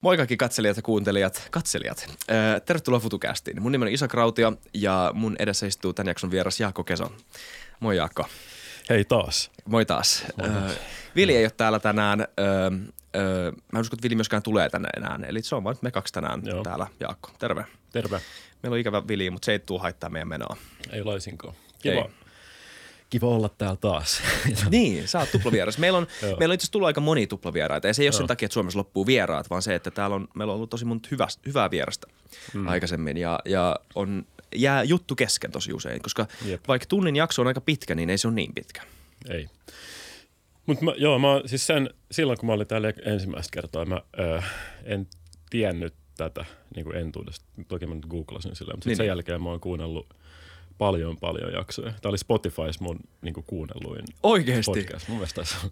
Moi kaikki katselijat ja kuuntelijat, katselijat. Äh, tervetuloa FutuCastiin. Mun nimi on Isa Krautio ja mun edessä istuu tämän jakson vieras Jaakko Keso. Moi Jaakko. Hei taas. Moi taas. Moi taas. Äh, Vili ei ole täällä tänään. Äh, äh, mä en usko, että Vili myöskään tulee tänne enää. Eli se on vain me kaksi tänään Joo. täällä. Jaakko, terve. Terve. Meillä on ikävä Vili, mutta se ei tule haittaa meidän menoa. Ei laisinkaan. Kiva. Ei kiva olla täällä taas. niin, sä oot tuplavieras. Meillä on, meillä on itse asiassa tullut aika moni tuplavieraita. Ja se ei ole sen takia, että Suomessa loppuu vieraat, vaan se, että täällä on, meillä on ollut tosi monta hyvä, hyvää vierasta mm. aikaisemmin. Ja, ja on, jää juttu kesken tosi usein, koska Jep. vaikka tunnin jakso on aika pitkä, niin ei se ole niin pitkä. Ei. Mutta joo, mä siis sen, silloin kun mä olin täällä ensimmäistä kertaa, mä ö, en tiennyt tätä niin kuin entuudesta. Toki mä nyt googlasin sillä, mutta niin. sen niin. jälkeen mä oon kuunnellut – paljon, paljon jaksoja. Tämä oli Spotifys mun niin kuin kuunnelluin Oikeesti? podcast. Mun mielestä on.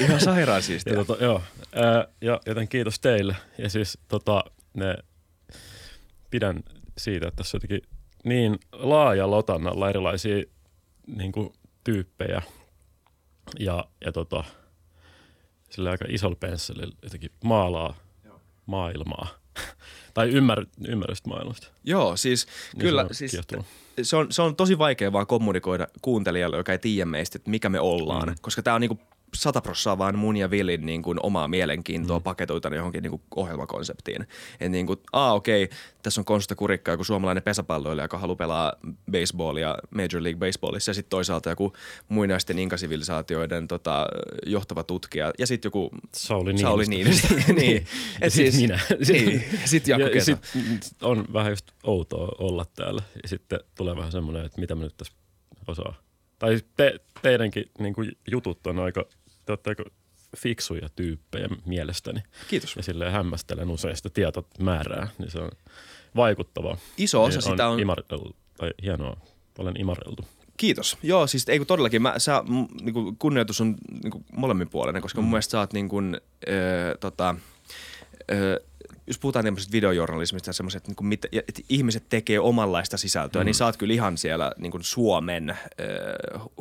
Ihan sairaan siistiä. ja, tota, joo. Ää, ja joten kiitos teille. Ja siis tota, ne, pidän siitä, että tässä on jotenkin niin laaja lotannalla erilaisia niin kuin, tyyppejä ja, ja tota, sillä aika isolla pensselillä jotenkin maalaa Joo. maailmaa. Tai ymmär, ymmärrystä maailmasta. Joo, siis niin kyllä. Se siis, se, on, se on tosi vaikea vaan kommunikoida kuuntelijalle, joka ei tiedä meistä, että mikä me ollaan. Mm. Koska tämä on niinku sata prossaa vaan mun ja Villin niin kuin omaa mielenkiintoa mm. paketoita johonkin niin kuin ohjelmakonseptiin. Että niin kuin, aa okei, okay, tässä on Konsta Kurikka, joku suomalainen pesäpalloilija, joka haluaa pelaa baseballia Major League Baseballissa ja sitten toisaalta joku muinaisten inkasivilisaatioiden tota, johtava tutkija ja sitten joku Sauli Niinistö. Sauli Niinistö. niin. Et siis, minä. niin. Sitten ja sit on vähän just outoa olla täällä ja sitten tulee vähän semmoinen, että mitä mä nyt tässä osaa. Tai te, teidänkin niin kuin jutut on aika te olette aika fiksuja tyyppejä mielestäni. Kiitos. Ja silleen hämmästelen usein sitä tietomäärää, niin se on vaikuttavaa. Iso osa niin sitä on... Imarreltu, tai hienoa, olen imarreltu. Kiitos. Joo, siis ei kun todellakin, mä, sä, m, niin kuin kunnioitus on niin kuin molemminpuolinen, koska mm. mun mielestä sä oot niin kuin, ö, tota, ö, jos puhutaan tämmöisestä videojournalismista semmoiset, niin kuin, että ihmiset tekee omanlaista sisältöä, niin mm. niin sä oot kyllä ihan siellä niin kuin Suomen äh,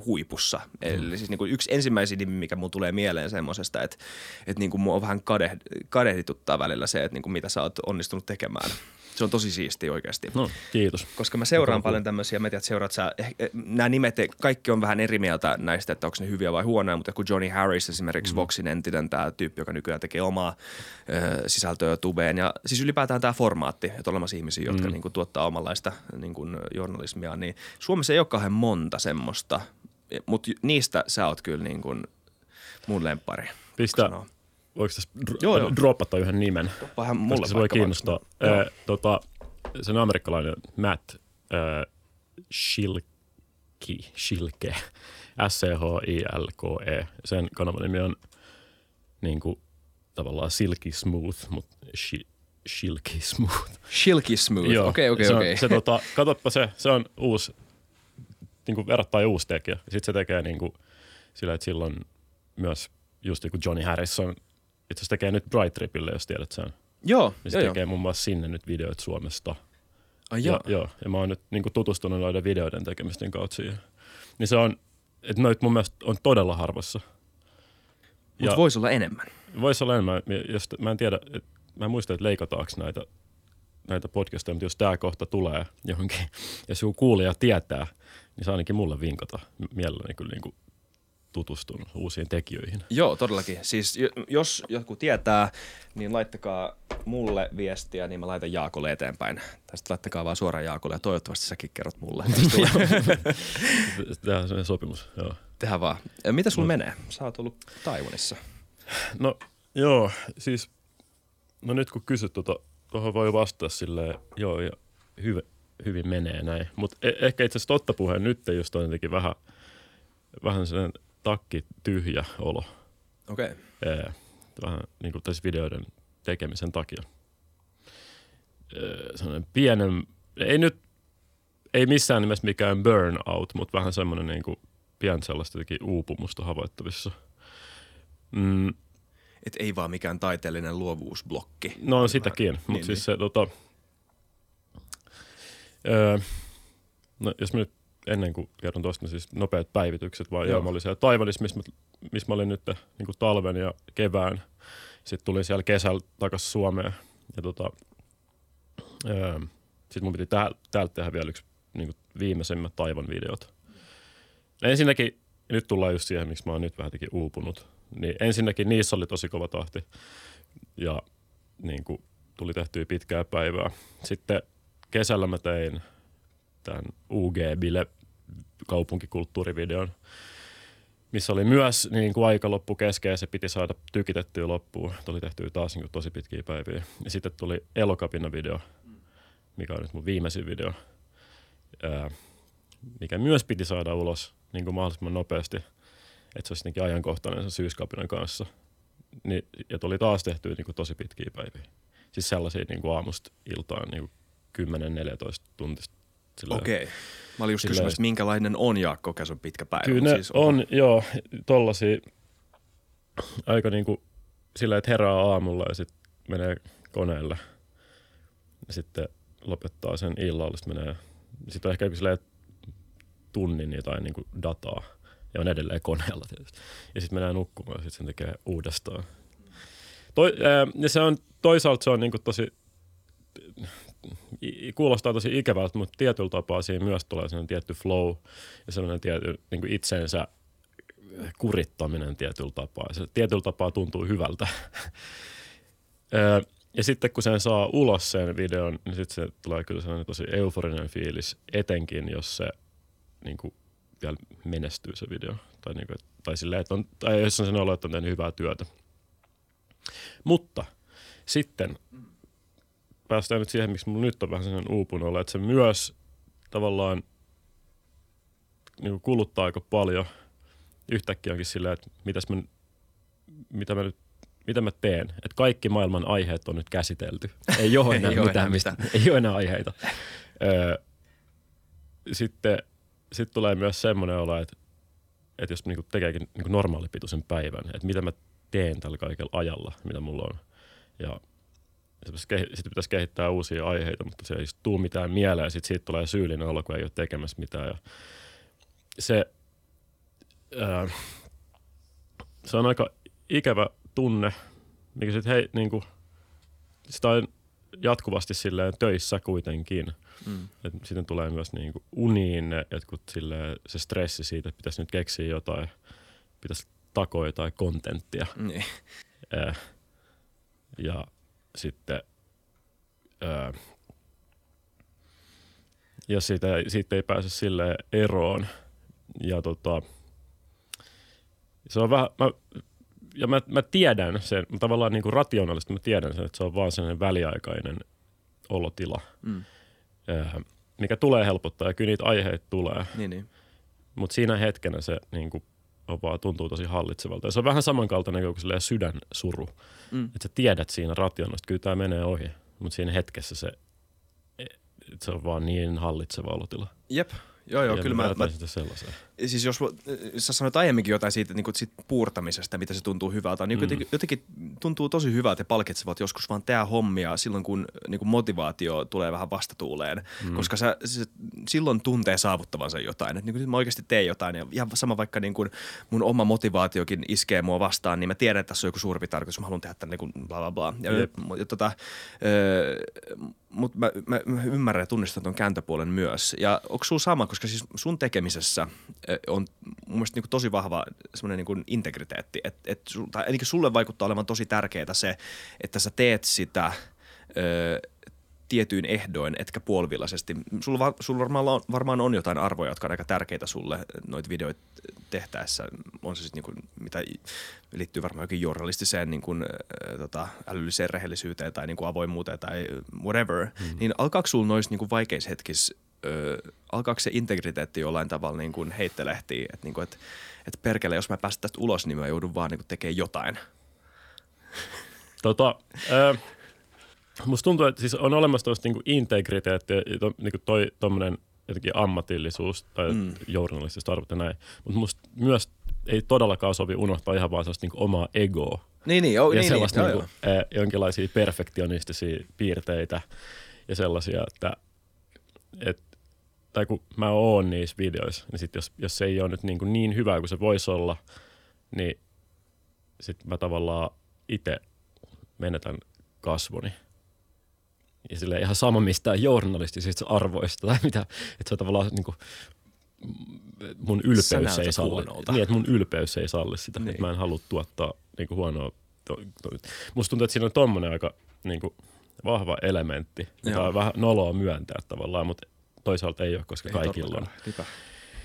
huipussa. Mm. Eli siis niin kuin yksi ensimmäisiä nimi, mikä mulla tulee mieleen semmoisesta, että, että niin kuin mua on vähän kadeh, kadehdituttaa välillä se, että niin kuin mitä sä oot onnistunut tekemään. Se on tosi siisti oikeasti. No, kiitos. Koska mä seuraan paljon tämmöisiä, mä tiedän, että seuraat sä, eh, eh, nämä nimet, kaikki on vähän eri mieltä näistä, että onko ne hyviä vai huonoja, mutta kun Johnny Harris esimerkiksi, mm. Voxin entinen tämä tyyppi, joka nykyään tekee omaa ö, sisältöä tubeen ja siis ylipäätään tämä formaatti, että olemassa ihmisiä, jotka mm. niin kuin, tuottaa omanlaista niin kuin, journalismia, niin Suomessa ei ole kauhean monta semmoista, mutta niistä sä oot kyllä niin kuin mun lemppari. Pistä, voiko tässä joo, joo. droppata yhden nimen? Vähän mulle se voi kiinnostaa. Äh, tota, se on amerikkalainen Matt äh, Shilke, Shilke, S-C-H-I-L-K-E. Sen kanavan nimi on niin kuin, tavallaan Silky Smooth, mutta shi, Shilky Smooth. Shilky Smooth, okei, okei, okei. Se, tota, katsoppa se, se on uusi, niin kuin verrattain uusi tekijä. Sitten se tekee niin kuin, sillä, että silloin myös just kuin Johnny Harrison itse asiassa tekee nyt Bright Tripille, jos tiedät sen. Joo, ja se joo, tekee joo. muun muassa sinne nyt videoita Suomesta. Ai ja, joo. Ja mä oon nyt niin kuin tutustunut noiden videoiden tekemisten kautta siihen. Niin se on, että noit mun mielestä on todella harvassa. Mutta voisi olla enemmän. Voisi olla enemmän. Jos, mä en tiedä, et, mä en muista, että leikataanko näitä, näitä podcasteja, mutta jos tämä kohta tulee johonkin, ja joku kuulija tietää, niin saa ainakin mulle vinkata mielelläni kyllä niin kuin tutustun uusiin tekijöihin. Joo, todellakin. Siis jos joku tietää, niin laittakaa mulle viestiä, niin mä laitan Jaakolle eteenpäin. Tästä laittakaa vaan suoraan Jaakolle ja toivottavasti säkin kerrot mulle. Tehdään sellainen sopimus, joo. Tehdään vaan. Mitä sulla no. menee? Sä oot ollut Taiwanissa. No joo, siis no nyt kun kysyt tuota, tuohon voi vastata silleen, joo ja hyvin, hyvin menee näin. Mutta e- ehkä itse asiassa totta puheen nyt just on jotenkin vähän, vähän sellainen takki tyhjä olo. Okei. Okay. Vähän niin kuin tässä videoiden tekemisen takia. Sellainen pienen, ei nyt, ei missään nimessä mikään burnout, mutta vähän semmoinen niin kuin pien sellaista uupumusta havaittavissa. Mm. Et ei vaan mikään taiteellinen luovuusblokki. No on sitäkin, mutta niin, siis niin. se tota, öö, no jos mä nyt ennen kuin kerron tuosta niin siis nopeat päivitykset, vaan joo. joo mä olin siellä Taivanissa, missä, missä mä olin nyt niin kuin talven ja kevään. Sitten tulin siellä kesällä takaisin Suomeen ja tota, öö, sitten mun piti tää, täältä tehdä vielä yksi niin viimeisemmät taivan videot. Ensinnäkin, nyt tullaan just siihen, miksi mä oon nyt vähän uupunut. Niin ensinnäkin niissä oli tosi kova tahti ja niin kuin, tuli tehtyä pitkää päivää. Sitten kesällä mä tein tämän UG-bile kaupunkikulttuurivideon, missä oli myös niin kuin aika loppu keskeä ja se piti saada tykitettyä loppuun. Tuli tehtyä taas niin kuin tosi pitkiä päiviä. Ja sitten tuli Elokapina video, mikä on nyt mun viimeisin video, ää, mikä myös piti saada ulos niin kuin mahdollisimman nopeasti, että se olisi ajankohtainen sen syyskapinan kanssa. Niin, ja tuli taas tehtyä niin kuin tosi pitkiä päiviä. Siis sellaisia niin kuin aamusta iltaan niin kuin 10-14 tuntista. Okei. Okay. Mä olin just kysymässä, että minkälainen on Jaakko Käsön pitkä päivä. Kyllä ne siis on, on, joo, tollasia aika niin kuin sillä, että herää aamulla ja sitten menee koneelle. Ja sitten lopettaa sen illalla, sitten menee. Sitten on ehkä joku tunnin jotain niin kuin dataa ja on edelleen koneella tietysti. Ja sitten menee nukkumaan ja sitten sen tekee uudestaan. Toi, ää, ja se on, toisaalta se on niin kuin tosi, kuulostaa tosi ikävältä, mutta tietyllä tapaa siinä myös tulee sellainen tietty flow ja sellainen tiety, niin kuin itsensä kurittaminen tietyllä tapaa. Se tietyllä tapaa tuntuu hyvältä. ja sitten kun sen saa ulos sen videon, niin sitten se tulee kyllä sellainen tosi euforinen fiilis, etenkin jos se niin kuin, vielä menestyy se video. Tai, niin kuin, tai silleen, että on, tai jos on sen olo, että on tehnyt hyvää työtä. Mutta sitten päästään nyt siihen, miksi mulla nyt on vähän sellainen uupunut olla, että se myös tavallaan niin kuin kuluttaa aika paljon. Yhtäkkiä onkin silleen, että mitäs mä, mitä mä nyt mitä mä teen, että kaikki maailman aiheet on nyt käsitelty. Ei ole enää, ei mitään, mistä, ei ole enää aiheita. Öö, sitten sit tulee myös semmoinen olo, että, että jos niinku tekeekin niinku normaalipituisen päivän, että mitä mä teen tällä kaikella ajalla, mitä mulla on. Ja sitten pitäisi kehittää uusia aiheita, mutta se ei tule mitään mieleen ja sitten siitä tulee syyllinen olo, kun ei ole tekemässä mitään. Ja se, ää, se on aika ikävä tunne, mikä sitten hei, niin kuin, sitä on jatkuvasti silleen töissä kuitenkin. Mm. Et sitten tulee myös niin kuin uniin jotkut silleen, se stressi siitä, että pitäisi nyt keksiä jotain, pitäisi takoa jotain kontenttia. Niin. Äh, ja sitten ää, ja siitä, siitä ei pääse sille eroon. Ja tota, se on vähän, mä, ja mä, mä tiedän sen, mä tavallaan niin kuin rationaalisesti mä tiedän sen, että se on vaan sellainen väliaikainen olotila, mm. ää, mikä tulee helpottaa ja kyllä niitä aiheita tulee. Niin, niin. Mutta siinä hetkenä se niin kuin, on vaan tuntuu tosi hallitsevalta. Ja se on vähän samankaltainen kuin sydänsuru. Mm. Että sä tiedät siinä rationaalisesti, kyllä tämä menee ohi. Mutta siinä hetkessä se, se on vaan niin hallitseva olotila. Jep, Joo, joo, ja kyllä mä, mä, sitä sellaiseen. Siis jos sä sanoit aiemminkin jotain siitä, niin siitä puurtamisesta, mitä se tuntuu hyvältä, niin mm. jotenkin, jotenkin tuntuu tosi hyvältä ja palkitsevat joskus vaan tehdä hommia silloin, kun niin kuin motivaatio tulee vähän vastatuuleen, mm. koska sä, se, silloin tuntee saavuttavansa jotain, että niin kuin mä oikeasti teen jotain ja ihan sama vaikka niin kuin mun oma motivaatiokin iskee mua vastaan, niin mä tiedän, että tässä on joku suurempi tarkoitus, mä haluan tehdä tämän niin kuin bla bla bla. Ja, yep. ja, tota, mutta mä, mä, mä ymmärrän ja tunnistan tuon kääntöpuolen myös. Ja onko sulla sama, koska siis sun tekemisessä on mun mielestä niin kuin tosi vahva semmoinen niin kuin integriteetti, että et, tai ainakin sulle vaikuttaa olevan tosi tärkeää se, että sä teet sitä ö, tietyin ehdoin, etkä puolivillaisesti. Sulla, sulla varmaan, on, varmaan on jotain arvoja, jotka on aika tärkeitä sulle noita videoita tehtäessä. On se sitten niin mitä liittyy varmaan jokin journalistiseen niin kuin, äh, tota, älylliseen rehellisyyteen tai niin kuin avoimuuteen tai whatever. Mm. Niin alkaako sulla noissa niin vaikeissa hetkissä ö, alkaako se integriteetti jollain tavalla niin kuin heittelehtiä, että niin kuin, et, et perkele, jos mä päästän tästä ulos, niin mä joudun vaan niin kuin tekemään jotain. Tota, ö, musta tuntuu, että siis on olemassa tuosta niin integriteetti ja to, niin kuin toi tommonen jotenkin ammatillisuus tai mm. journalistista arvot ja näin. Mutta musta myös ei todellakaan sovi unohtaa ihan vaan sellaista niin omaa egoa. Niin, niin, joo, ja niin, sellaista niin, niin kuin, eh, jonkinlaisia perfektionistisia piirteitä ja sellaisia, että et, tai kun mä oon niissä videoissa, niin sit jos, jos se ei ole nyt niin, kuin niin hyvä kuin se voisi olla, niin sitten mä tavallaan itse menetän kasvoni. Ja sille ihan sama mistään journalistisista arvoista tai mitä, että se on tavallaan niin kuin, mun ylpeys ei salli. Huonolta. Niin, että mun ylpeys ei salli sitä, niin. että mä en halua tuottaa niin kuin huonoa. To, to, musta tuntuu, että siinä on tommonen aika niin kuin, vahva elementti, jota on vähän noloa myöntää tavallaan, mutta toisaalta ei ole, koska ei kaikilla on. Niinpä.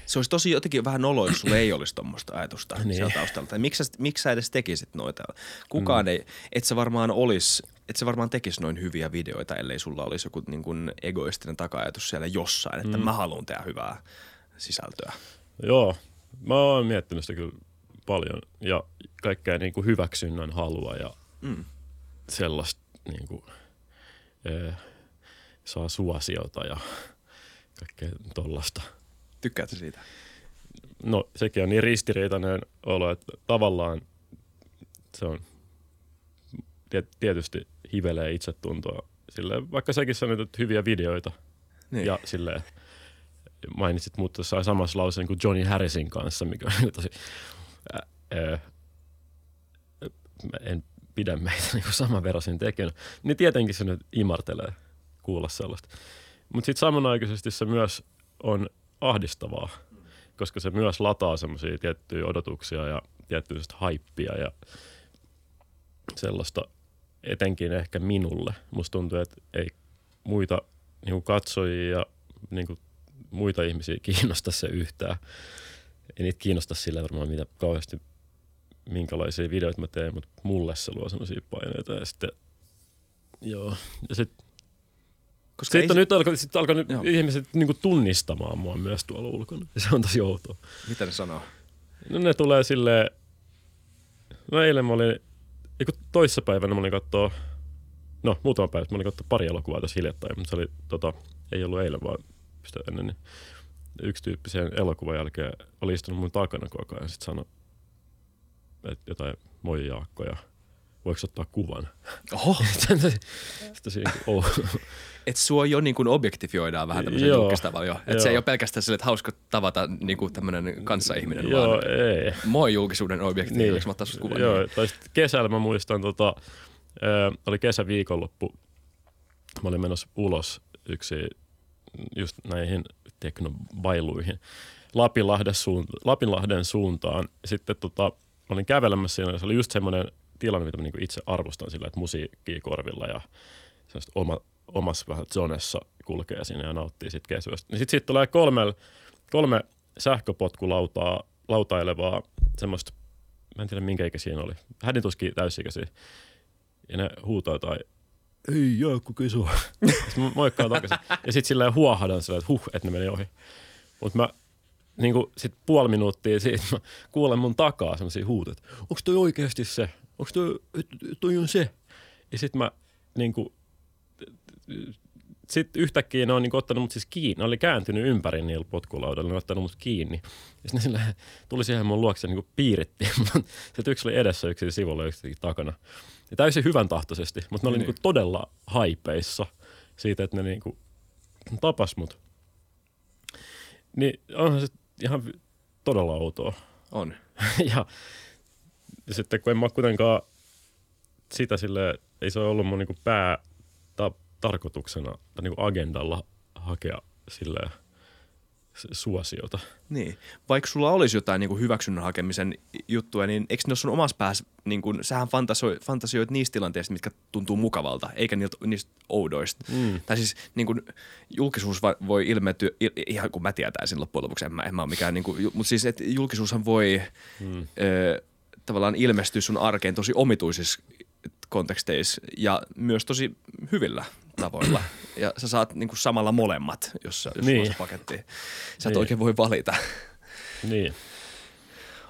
Se olisi tosi jotenkin vähän noloa, jos sulla ei olisi tuommoista ajatusta niin. siellä taustalla. miksi, sä, miksi sä edes tekisit noita? Kukaan mm. ei, et sä varmaan olisi, et sä varmaan tekisi noin hyviä videoita, ellei sulla olisi joku niin kuin egoistinen taka-ajatus siellä jossain, että mm. mä haluan tehdä hyvää sisältöä. Joo, mä oon miettinyt sitä kyllä paljon ja kaikkea niin kuin hyväksynnän halua ja mm. sellaista niin kuin, ee, saa suosiota ja kaikkea tollasta. Tykkäätkö siitä? No sekin on niin ristiriitainen olo, että tavallaan se on tietysti hivelee itsetuntoa. Silleen, vaikka säkin sanoit, että hyviä videoita niin. ja silleen, mainitsit mutta sai samassa lauseen kuin Johnny Harrisin kanssa, mikä on tosi... Ää, ää, en pidä meitä niin samanverosin tekijänä. Niin tietenkin se nyt imartelee kuulla sellaista. Mutta sitten samanaikaisesti se myös on ahdistavaa, koska se myös lataa semmoisia tiettyjä odotuksia ja tiettyä haippia ja sellaista etenkin ehkä minulle. Musta tuntuu, että ei muita niin katsojia ja niin muita ihmisiä kiinnosta se yhtään. Ei niitä kiinnosta sillä varmaan mitä kauheasti minkälaisia videoita mä teen, mutta mulle se luo semmoisia paineita ja sitten joo. Ja sitten koska sitten on nyt alkoi, sit alkoi ihmiset niinku tunnistamaan mua myös tuolla ulkona. Se on tosi outoa. Mitä ne sanoo? No ne tulee silleen, no eilen mä olin, eiku toissapäivänä mä olin kattoo, no muutama päivä, mä olin kattoo pari elokuvaa tässä hiljattain, mutta se oli tota, ei ollut eilen vaan pistä ennen, niin yksi tyyppi sen elokuvan jälkeen oli istunut mun takana koko ajan ja sitten sanoi, että jotain moi Jaakko ja voiko ottaa kuvan? Oho! Sitten siinä, oh. Että sua jo niin kuin objektifioidaan vähän tämmöisen julkistavalla jo. Että se ei ole pelkästään sille, että hauska tavata niin kuin tämmöinen kanssaihminen, joo, vaan ei. moi julkisuuden objektiivi, niin. mä ottaa kuvan. Joo, niin. tai kesällä mä muistan, tota, äh, oli kesäviikonloppu, mä olin menossa ulos yksi just näihin teknobailuihin Lapinlahden, suunta, Lapinlahden suuntaan. Sitten tota, mä olin kävelemässä siinä, se oli just semmoinen tilanne, mitä mä niin itse arvostan sillä, että musiikkia korvilla ja oma, omassa vähän zonessa kulkee sinne ja nauttii sit kesyöstä. Niin sitten siitä tulee kolme, kolme sähköpotkulautaa lautailevaa semmoista, mä en tiedä minkä ikä siinä oli, hänen tuskin täysikäisiä. Ja ne huutaa tai ei Keso. Sitten mä moikkaan takaisin. Ja sitten silleen huohadan silleen, että huh, että ne meni ohi. Mutta mä niin kuin sit puoli minuuttia siitä mä kuulen mun takaa semmoisia huutoja, onko toi oikeasti se? Onko toi, on se? Ja sitten mä niin kuin, sitten yhtäkkiä ne on niin ottanut mut siis kiinni. Ne oli kääntynyt ympäri niillä potkulaudalla, ne on ottanut mut kiinni. Ja sitten ne sille, tuli siihen mun luokse niin piiritti. Sitten yksi oli edessä, yksi sivulla ja yksi takana. Ja täysin hyvän tahtoisesti, mutta ne oli niin. Niin todella haipeissa siitä, että ne niin kuin tapas mut. Niin onhan se ihan todella outoa. On. ja, ja sitten kun en mä kuitenkaan sitä sille ei se ole ollut mun niinku pää ta, tarkoituksena tai niinku agendalla hakea silleen suosiota. Niin. Vaikka sulla olisi jotain niin kuin hyväksynnän hakemisen juttuja, niin eikö ne ole sun omassa päässä, niin kuin, sähän fantasoi, fantasioit niistä tilanteista, mitkä tuntuu mukavalta, eikä niiltä, niistä oudoista. Mm. Tai siis niin kuin, julkisuus voi ilmetyä, ihan kun mä tietäisin loppujen lopuksi, en mä, en mä ole mikään, niin kuin, mutta siis että julkisuushan voi mm. ö, tavallaan ilmestyä sun arkeen tosi omituisissa konteksteissa ja myös tosi hyvillä tavoilla. Ja sä saat niin kuin samalla molemmat, jos, jos niin. paketti. Sä et niin. oikein voi valita. Niin.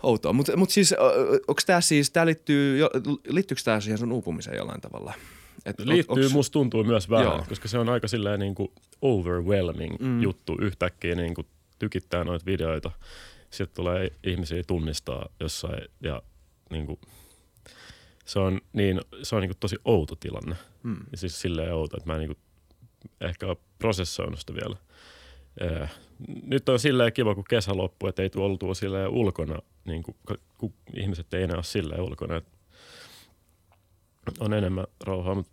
Outoa. Mutta mut siis, onko tämä siis, tää liittyy, liittyykö tämä siihen sun uupumiseen jollain tavalla? Et Liittyy, onks... musta tuntuu myös vähän, Joo. koska se on aika silleen niin kuin overwhelming mm. juttu yhtäkkiä niin kuin tykittää noita videoita. Sitten tulee ihmisiä tunnistaa jossain ja niin kuin – se on, niin, se on niin tosi outo tilanne. Hmm. Ja siis silleen outo, että mä en niin kuin, ehkä ole prosessoinut sitä vielä. Ee, nyt on silleen kiva, kun kesä loppuu, että ei tule oltua silleen ulkona, niin kuin, kun ihmiset ei enää ole silleen ulkona. Että on enemmän rauhaa, mutta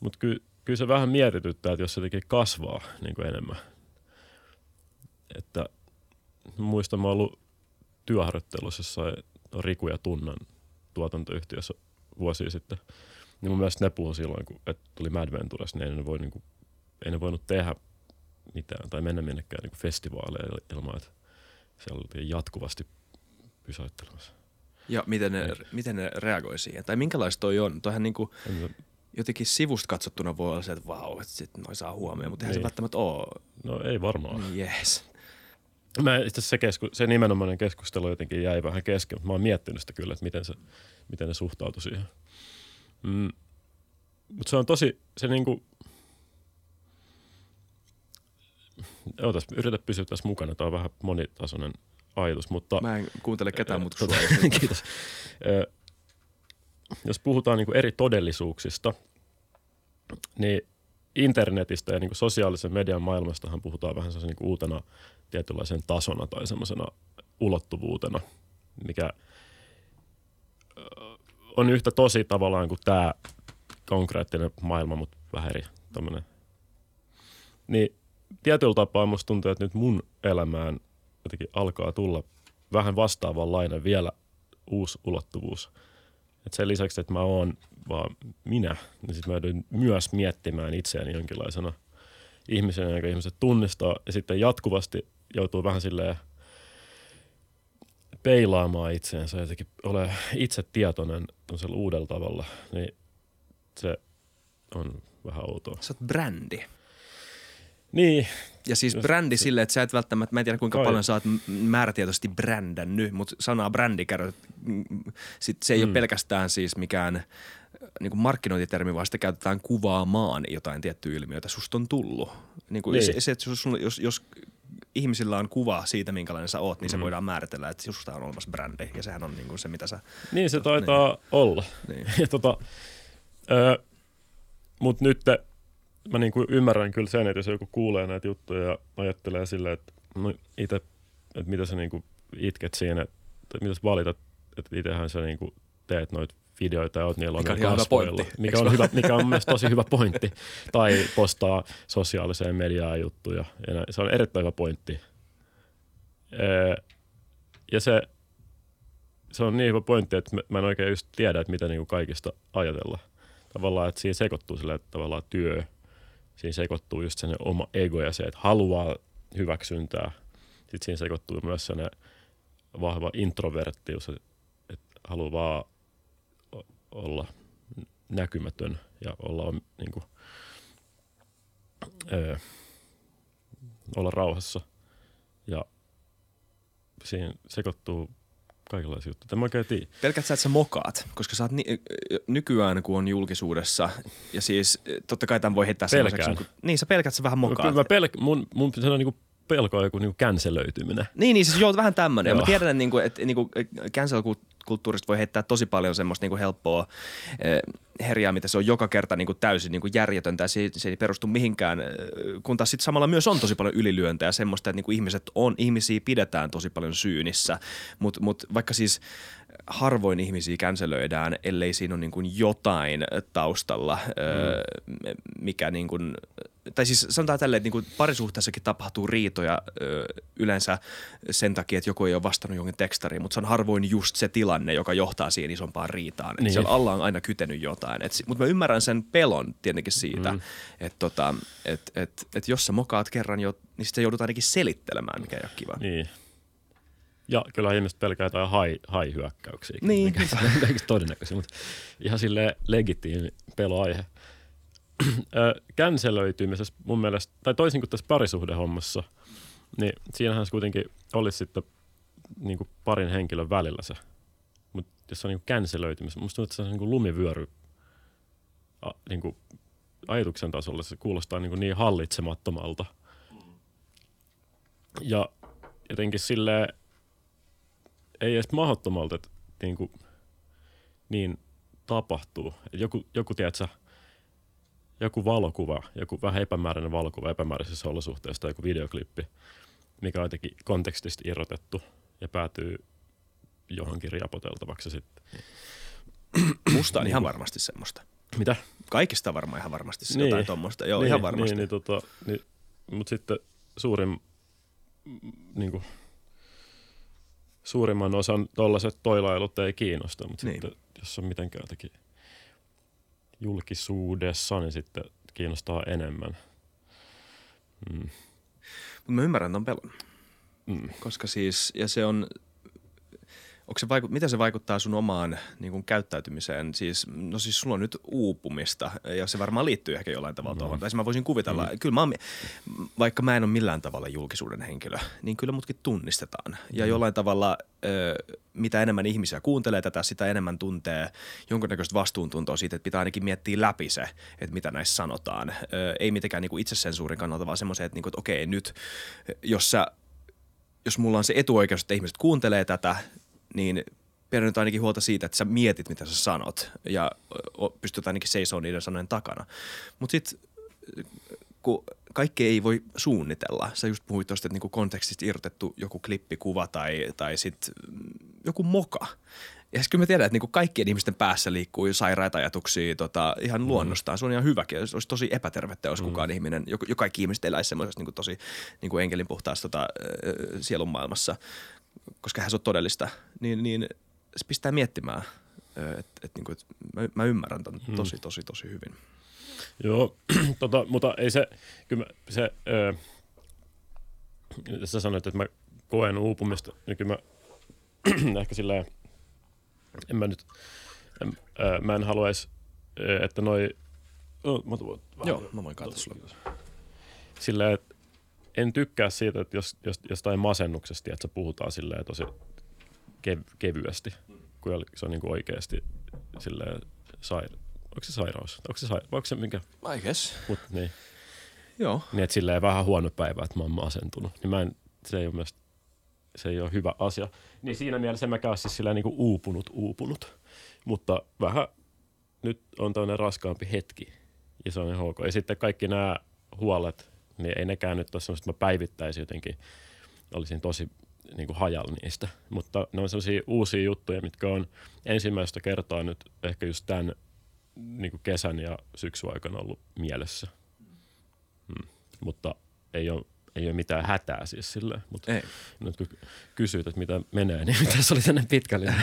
Mutta ky, kyllä se vähän mietityttää, että jos se jotenkin kasvaa niin kuin enemmän. Että muistan, mä ollut työharjoittelussa jossain Riku ja Tunnan tuotantoyhtiössä vuosia sitten. Niin mun mielestä ne puhui silloin, kun että tuli Mad Ventures, niin ei ne, voi, niin kuin, ei ne voinut tehdä mitään tai mennä minnekään niin festivaaleille ilman, että siellä oltiin jatkuvasti pysäyttelemässä. Ja miten ne, Niin. miten ne reagoi siihen? Tai minkälaista toi on? Toihan niinku jotenkin sivusta katsottuna voi olla se, että vau, että sit noi saa huomioon, mutta eihän se Niin. välttämättä oo. No ei varmaan. Niin Yes. Mä itse se, kesku, se nimenomainen keskustelu jotenkin jäi vähän kesken, mutta mä oon miettinyt sitä kyllä, että miten, se, miten ne suhtautui siihen. Mm. Mutta se on tosi, se niinku, Ootas, yritä pysyä tässä mukana, tämä on vähän monitasoinen ajatus, mutta... Mä en kuuntele ketään muuta kuin Tota. Kiitos. Ö, jos puhutaan niin eri todellisuuksista, niin internetistä ja niin sosiaalisen median maailmastahan puhutaan vähän sellaisen niin uutena tietynlaisen tasona tai semmoisena ulottuvuutena, mikä on yhtä tosi tavallaan kuin tämä konkreettinen maailma, mutta vähän eri tämmöinen. Niin tietyllä tapaa musta tuntuu, että nyt mun elämään jotenkin alkaa tulla vähän vastaavanlainen vielä uusi ulottuvuus. Et sen lisäksi, että mä oon vaan minä, niin sitten mä joudun myös miettimään itseäni jonkinlaisena ihmisenä, jonka ihmiset tunnistaa. Ja sitten jatkuvasti joutuu vähän silleen peilaamaan itseensä jotenkin ole itse tietoinen uudella tavalla. Niin se on vähän outoa. Sä oot brändi. Niin, Ja siis brändi silleen, että sä et välttämättä, mä en tiedä kuinka Kai. paljon sä oot määrätietoisesti brändännyt, mutta sanaa brändi sit se ei mm. ole pelkästään siis mikään niin kuin markkinointitermi, vaan sitä käytetään kuvaamaan jotain tiettyä ilmiötä. Susta on tullut. Niin kuin Niin. Se, se, että jos, jos, jos ihmisillä on kuva siitä, minkälainen sä oot, niin se Mm. voidaan määritellä, että susta on olemassa brändi. Ja sehän on niin kuin se, mitä sä... niin se taitaa niin. olla. Niin. Ja tota, öö, mut nyt mä niinku ymmärrän kyllä sen, että jos joku kuulee näitä juttuja ja ajattelee silleen, että no ite, että mitä sä niinku itket siinä, että mitä sä valitat, että itsehän sä niinku teet noita videoita ja oot niillä Mikä on hyvä pointti, mikä on, hyvä, mikä on mielestä tosi hyvä pointti. Tai postaa sosiaaliseen mediaan juttuja. Ja se on erittäin hyvä pointti. Öö, ja se, se on niin hyvä pointti, että mä- en oikein just tiedä, että mitä niinku kaikista ajatella. Tavallaan, että siinä sekoittuu sille, että tavallaan työ, siinä sekoittuu just sen oma ego ja se, että haluaa hyväksyntää. Sitten siinä sekoittuu myös sen vahva introverttius, että haluaa vaan olla näkymätön ja olla niin kuin, öö, olla rauhassa. Ja siinä sekoittuu kaikenlaisia juttuja. Tämä. Pelkät sä, että sä mokaat, koska sä oot ni- nykyään, kun on julkisuudessa, ja siis totta kai tämän voi heittää Pelkään. sellaiseksi, niin, kuin- niin sä pelkät, sä vähän mokaat. kyllä mä pelk- mun, mun se on niinku pelko on joku niinku känselöityminen. Niin, niin siis joo, vähän tämmöinen. Ja mä Joo. tiedän, että, niinku, että niinku, cancel-kulttuurista voi heittää tosi paljon semmoista niinku helppoa eh, herjaa, mitä se on joka kerta niinku täysin niinku järjetöntä ja se, se ei perustu mihinkään, eh, kun taas sitten samalla myös on tosi paljon ylilyöntejä ja semmoista, että niinku ihmiset on, ihmisiä pidetään tosi paljon syynissä, mutta mut vaikka siis harvoin ihmisiä känselöidään, ellei siinä ole niin kuin jotain taustalla, mm. mikä niin kuin, tai siis sanotaan tälleen, että niin kuin parisuhteessakin tapahtuu riitoja yleensä sen takia, että joku ei ole vastannut jonkin tekstariin, mutta se on harvoin just se tilanne, joka johtaa siihen isompaan riitaan. Niin. Siellä alla on aina kytenyt jotain. Et, mutta mä ymmärrän sen pelon tietenkin siitä, mm. että tota, et, et, et jos sä mokaat kerran jo, niin sitten joudut ainakin selittelemään, mikä ei ole kiva. Niin. Ja kyllä ihmiset pelkää jotain hai, hai-hyökkäyksiä. Niin. Mikä on kaikista todennäköisiä, mutta ihan sille legitiimi peloaihe. Känselöitymisessä mun mielestä, tai toisin kuin tässä parisuhdehommassa, niin siinähän se kuitenkin olisi sitten niin kuin parin henkilön välillä se. Mutta jos on niin känselöitymisessä, musta tuntuu, että se on niin kuin lumivyöry a, niin kuin ajatuksen tasolla. Se kuulostaa niin, kuin niin hallitsemattomalta. Ja jotenkin sille ei edes mahdottomalta, että niin, kuin, niin tapahtuu. Et joku, joku tiedätkö, joku valokuva, joku vähän epämääräinen valokuva epämääräisissä olosuhteissa tai joku videoklippi, mikä on jotenkin kontekstista irrotettu ja päätyy johonkin riapoteltavaksi sitten. Musta on ihan varmasti semmoista. Mitä? Kaikista varmaan ihan varmasti Niin. jotain tuommoista. Joo, niin, ihan varmasti. Niin, niin, tota, niin, mutta sitten suurin, niin kuin, suurimman osan tollaiset toilailut ei kiinnosta, mutta Niin. sitten jos on mitenkään jotenkin julkisuudessa, niin sitten kiinnostaa enemmän. Mm. Mutta mä ymmärrän ton pelon. Mm. Koska siis, ja se on, onko se vaiku, miten se vaikuttaa sun omaan niin kuin käyttäytymiseen? Siis, no siis sulla on nyt uupumista ja se varmaan liittyy ehkä jollain tavalla No. tuohon. Tai siis mä voisin kuvitella, mm. kyllä mä oon, vaikka mä en ole millään tavalla julkisuuden henkilö, niin kyllä mutkin tunnistetaan. Ja Mm. jollain tavalla, ö, mitä enemmän ihmisiä kuuntelee tätä, sitä enemmän tuntee jonkunnäköistä vastuuntuntoa siitä, että pitää ainakin miettiä läpi se, että mitä näissä sanotaan. Ö, ei mitenkään niin kuin itsesensuurin kannalta, vaan semmoisen, että, niin kuin, että okei nyt, jos sä jos mulla on se etuoikeus, että ihmiset kuuntelee tätä, niin pidä nyt ainakin huolta siitä, että sä mietit, mitä sä sanot ja pystyt ainakin seisoo niiden sanojen takana. Mutta sitten kun kaikki ei voi suunnitella. Sä just puhuit tuosta, että niinku kontekstista irrotettu joku klippikuva tai, tai sitten joku moka. Ja sitten kyllä mä tiedän, että niinku kaikkien ihmisten päässä liikkuu sairaita ajatuksia tota, ihan luonnostaan. Se on ihan hyväkin. Se olisi tosi epätervettä, jos kukaan ihminen, jo, jo kaikki ihmiset eläisi semmoisessa niinku tosi niinku enkelin puhtaassa tota, sielun maailmassa, koska hän se on todellista. Niin, niin se pistää miettimään, että et, niinku, et mä, mä ymmärrän ton tosi, tosi, tosi hyvin. Joo, tota, mutta ei se, kyllä mä, se, öö, sä sanoit, että mä koen uupumista, niin kyllä mä ehkä silleen, en mä nyt, en, öö, mä en haluaisi, että noi, oh, mä tuon, Joo, mä voin katsoa sulle. silleen, että en tykkää siitä, että jos, jos jostain masennuksesta, että puhutaan silleen tosi kev, kevyesti, kun se on niin oikeasti silleen saira. Onko se sairaus? Onko se, saira- vai onko se minkä? I guess. Mut, niin. Joo. Niin, että silleen vähän huono päivä, että mä oon masentunut. Niin mä en, se ei ole myös, se ei ole hyvä asia. Niin siinä mielessä mä käyn siis silleen niin kuin uupunut, uupunut. Mutta vähän nyt on tämmöinen raskaampi hetki ja se on ihan ok. Ja sitten kaikki nämä huolet, niin ei nekään nyt ole semmoista, että mä päivittäisin jotenkin, olisin tosi niin kuin hajalla niistä. Mutta ne on sellaisia uusia juttuja, mitkä on ensimmäistä kertaa nyt ehkä just tämän niin kuin kesän ja syksyn aikana ollut mielessä. Mm. Mutta ei ole, ei ole mitään hätää siis silleen. Mutta Ei. nyt kun kysyit, että mitä menee, niin tässä oli tänne pitkälle.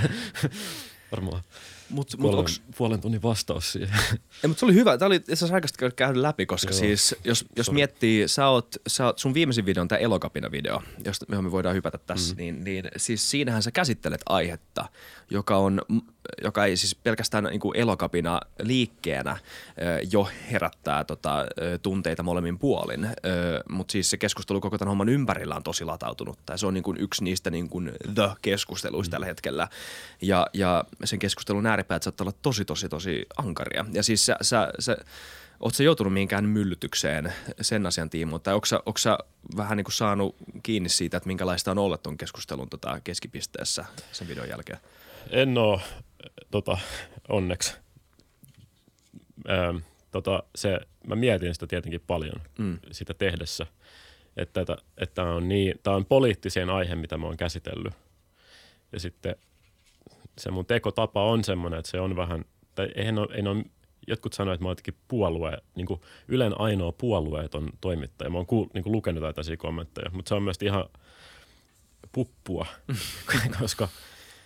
Varmaan Mut, mut puolen, onks, puolen tunnin vastaus siihen. ei, mut se oli hyvä. Tämä oli itse asiassa aikaista käydä läpi, koska Joo. siis jos, jos Sorry. miettii, sä oot, sä oot, sun viimeisin video on tämä Elokapina-video, josta me voidaan hypätä tässä, mm. niin, niin siis siinähän sä käsittelet aihetta, joka on, joka ei siis pelkästään niin kuin elokapina liikkeenä jo herättää tota, tunteita molemmin puolin, mutta siis se keskustelu koko tämän homman ympärillä on tosi latautunut. Tai se on niin kuin yksi niistä niin kuin the-keskusteluista mm. tällä hetkellä. Ja, ja sen keskustelun ääripäät saattaa olla tosi, tosi, tosi ankaria. Ja siis sä, sä, sä Oletko sä joutunut mihinkään myllytykseen sen asian tiimoilta? Tai onko sä, onko sä vähän niin kuin saanut kiinni siitä, että minkälaista on olla tuon keskustelun tota, keskipisteessä sen videon jälkeen? En oo, tota, onneksi. Öö, tota, se, mä mietin sitä tietenkin paljon Mm. sitä tehdessä, että, että, että on niin, tämä on poliittiseen aihe, mitä mä oon käsitellyt. Ja sitten se mun tekotapa on semmoinen, että se on vähän, tai eihän ole, ei ole jotkut sanoivat, että mä oon jotenkin puolue, niin kuin Ylen ainoa puolueeton toimittaja. Mä oon kuul, niin kuin lukenut tällaisia kommentteja, mutta se on myös ihan puppua, koska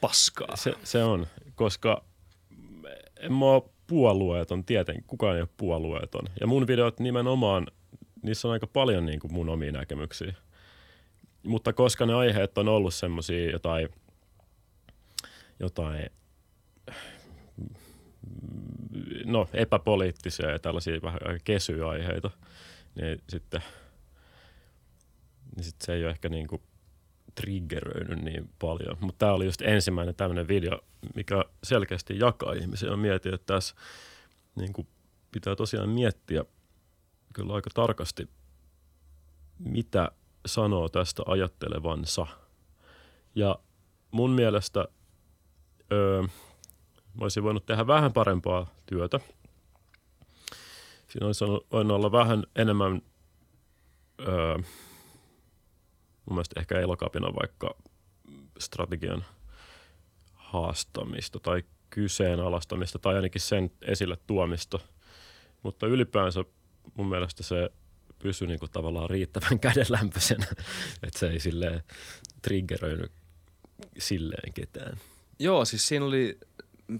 Paskaa. se, se on, koska en mä ole puolueeton, tieten kukaan ei ole puolueeton. Ja mun videot nimenomaan, niissä on aika paljon niin kuin mun omia näkemyksiä. Mutta koska ne aiheet on ollut semmoisia jotain, jotain no, epäpoliittisia ja tällaisia vähän kesyjä aiheita, niin sitten, niin sitten se ei ole ehkä niin kuin triggeröinyt niin paljon. Mutta tämä oli just ensimmäinen tämmöinen video, mikä selkeästi jakaa ihmisiä. Ja mietin, että tässä niin kuin pitää tosiaan miettiä kyllä aika tarkasti, mitä sanoo tästä ajattelevansa. Ja mun mielestä öö, mä olisin voinut tehdä vähän parempaa työtä. Siinä olisi voinut olla vähän enemmän öö, mun mielestä ehkä elokapina vaikka strategian haastamista tai kyseenalaistamista tai ainakin sen esille tuomista. Mutta ylipäänsä mun mielestä se pysyi niin kuin tavallaan riittävän kädenlämpöisenä, että se ei silleen triggeröinyt silleen ketään. Joo, siis siinä oli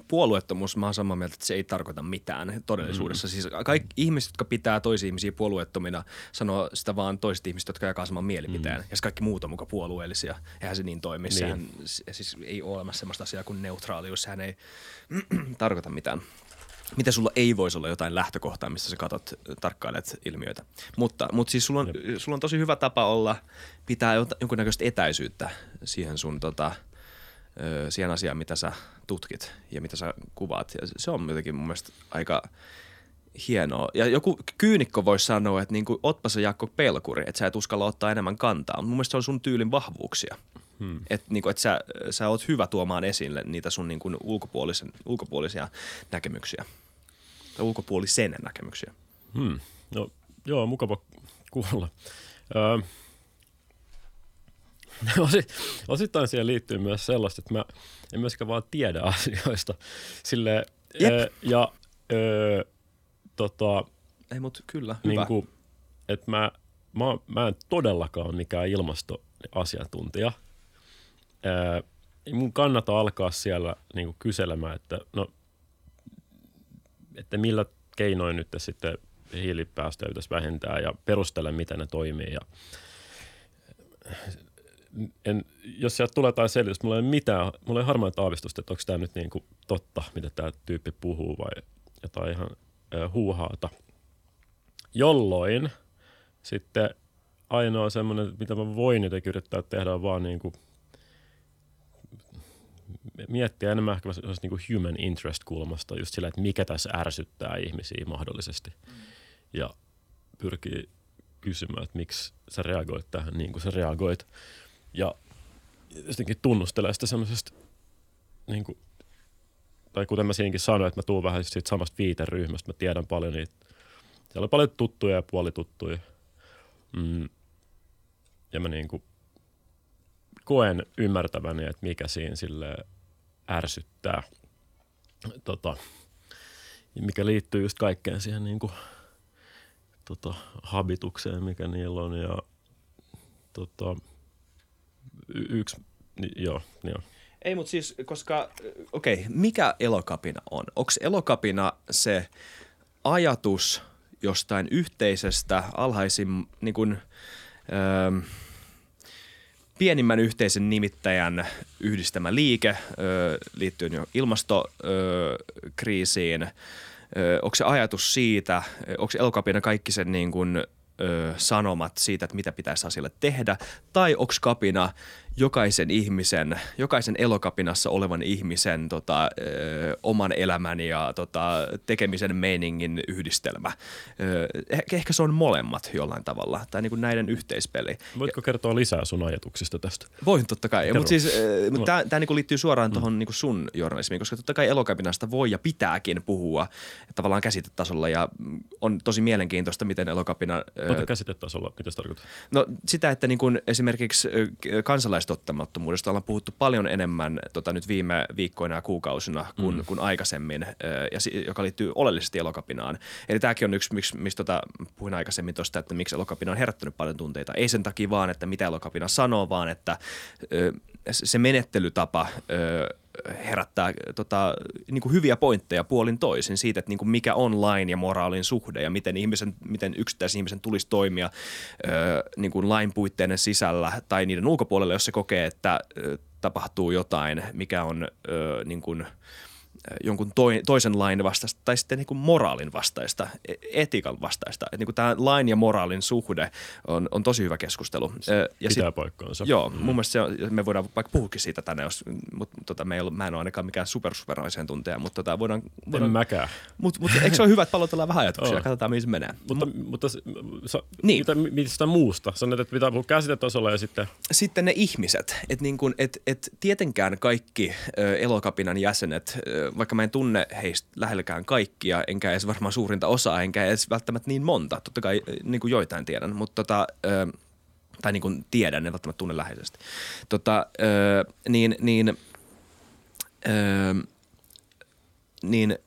puolueettomuus, mä oon samaa mieltä, että se ei tarkoita mitään todellisuudessa. Mm. Siis kaikki ihmiset, jotka pitää toisia ihmisiä puolueettomina, sanoo sitä vaan toiset ihmiset, jotka jakaa saman mielipiteen. Mm. Ja kaikki muut on mukaan puolueellisia. Eihän se niin toimi. Niin. Sehän siis ei ole olemassa sellaista asiaa kuin neutraalius. Sehän ei tarkoita mitään. Miten sulla ei voisi olla jotain lähtökohtaa, missä sä katot, tarkkailet ilmiöitä. Mutta, mutta siis sulla on, sulla on tosi hyvä tapa olla, pitää jonkunnäköistä etäisyyttä siihen sun tota, siihen asiaan, mitä sä tutkit ja mitä sä kuvaat. Ja se on jotenkin mun mielestä aika hienoa. Ja joku kyynikko voisi sanoa, että niin kuin, otpa se Jaakko pelkuri, että sä et uskalla ottaa enemmän kantaa. Mun mielestä se on sun tyylin vahvuuksia. Hmm. Että niin et sä, sä oot hyvä tuomaan esille niitä sun niin kuin ulkopuolisen, ulkopuolisia näkemyksiä. Tai ulkopuolisen näkemyksiä. Hmm. No joo, mukava kuulla. Öö, osittain siihen liittyy myös sellaista, että mä en myöskään vaan tiedä asioista. Sille, Jep. ja ö, tota, Ei mut kyllä, hyvä. Niin kuin, että mä, mä, mä en todellakaan ole mikään ilmastoasiantuntija. Ö, mun kannata alkaa siellä niin kuin kyselemään, että no, että millä keinoin nyt sitten hiilipäästöjä pitäisi vähentää ja perustele, miten ne toimii. Ja en, jos sieltä tulee jotain selitystä, mulla ei ole mitään, mulla ei harmaita aavistusta, että onko tämä nyt niin kuin totta, mitä tämä tyyppi puhuu vai jotain ihan äh, huuhaata. Jolloin sitten ainoa semmoinen, mitä mä voin jotenkin yrittää tehdä, on vaan niin kuin miettiä enemmän ehkä niin kuin human interest kulmasta, just sillä, että mikä tässä ärsyttää ihmisiä mahdollisesti. Ja pyrkii kysymään, että miksi sä reagoit tähän niin kuin sä reagoit. Ja jotenkin tunnustelee sitä semmoisesta, niin kuin, tai kuten mä siinäkin sanoin, että mä tuun vähän siitä samasta viiteryhmästä, mä tiedän paljon niitä. Siellä on paljon tuttuja ja puolituttuja. Mm. Ja mä niin kuin koen ymmärtäväni, että mikä siinä sille ärsyttää. Tota, mikä liittyy just kaikkeen siihen niin kuin, tota, habitukseen, mikä niillä on. Ja tota, yksi, niin, joo, joo. Ei, mutta siis, koska, okei, okay, mikä elokapina on? Onko elokapina se ajatus jostain yhteisestä, alhaisin, niin kuin, öö, pienimmän yhteisen nimittäjän yhdistämä liike öö, liittyen jo ilmastokriisiin? Öö, onko se ajatus siitä, onko elokapina kaikki sen niin kuin, ö, sanomat siitä, että mitä pitäisi asialle tehdä, tai onko kapina jokaisen ihmisen, jokaisen elokapinassa olevan ihmisen tota, ö, oman elämän ja tota, tekemisen meiningin yhdistelmä. Ö, ehkä se on molemmat jollain tavalla, tai niin kuin näiden yhteispeli. Voitko kertoa lisää sun ajatuksista tästä? Voin totta kai, mutta siis, mut no. tämä niin liittyy suoraan tuohon mm. niin sun journalismiin, koska totta kai elokapinasta voi ja pitääkin puhua tavallaan käsitetasolla, ja on tosi mielenkiintoista, miten elokapina – Ota käsitetasolla, mitä se tarkoittaa? No sitä, että niin kuin esimerkiksi kansalaistottamattomuudesta ollaan puhuttu paljon enemmän tota, nyt viime viikkoina ja kuukausina kuin, mm. kuin aikaisemmin, ja, joka liittyy oleellisesti elokapinaan. Eli tämäkin on yksi, miksi, mistä tota, puhuin aikaisemmin tuosta, että miksi elokapina on herättänyt paljon tunteita. Ei sen takia vaan, että mitä elokapina sanoo, vaan että se menettelytapa herättää tota, niin kuin hyviä pointteja puolin toisin siitä, että niin kuin mikä on lain ja moraalin suhde ja miten, ihmisen, miten yksittäisen ihmisen tulisi toimia ö, niin kuin lain puitteiden sisällä tai niiden ulkopuolella, jos se kokee, että ö, tapahtuu jotain, mikä on ö, niin kuin – jonkun toi, toisen lain vastaista tai sitten niin kuin moraalin vastaista, e, etiikan vastaista. Että niin kuin tämä lain ja moraalin suhde on, on tosi hyvä keskustelu. Ja Pitää sit, paikkaansa. Joo, mm. mun mielestä se on, me voidaan vaikka puhukin siitä tänne, jos, mutta tota, me ei ole, mä en ole ainakaan mikään super super tunteja, mutta tota, voidaan, voidaan... En mäkään. Mutta mut, eikö se ole hyvä, että palotellaan vähän ajatuksia, katsotaan mihin se menee. Mutta, M- mutta sa, niin. mitä, mitä sitä muusta? Sanoit, että pitää puhua käsitetasolla ja sitten... Sitten ne ihmiset, että niin kuin, et, et tietenkään kaikki ö, elokapinan jäsenet vaikka mä en tunne heistä lähelläkään kaikkia, enkä edes varmaan suurinta osaa, enkä edes välttämättä niin monta. Totta kai niin kuin joitain tiedän, mutta tota, ö, tai niin kuin tiedän, en välttämättä tunne läheisesti. Tota, ö, niin, niin ö, niin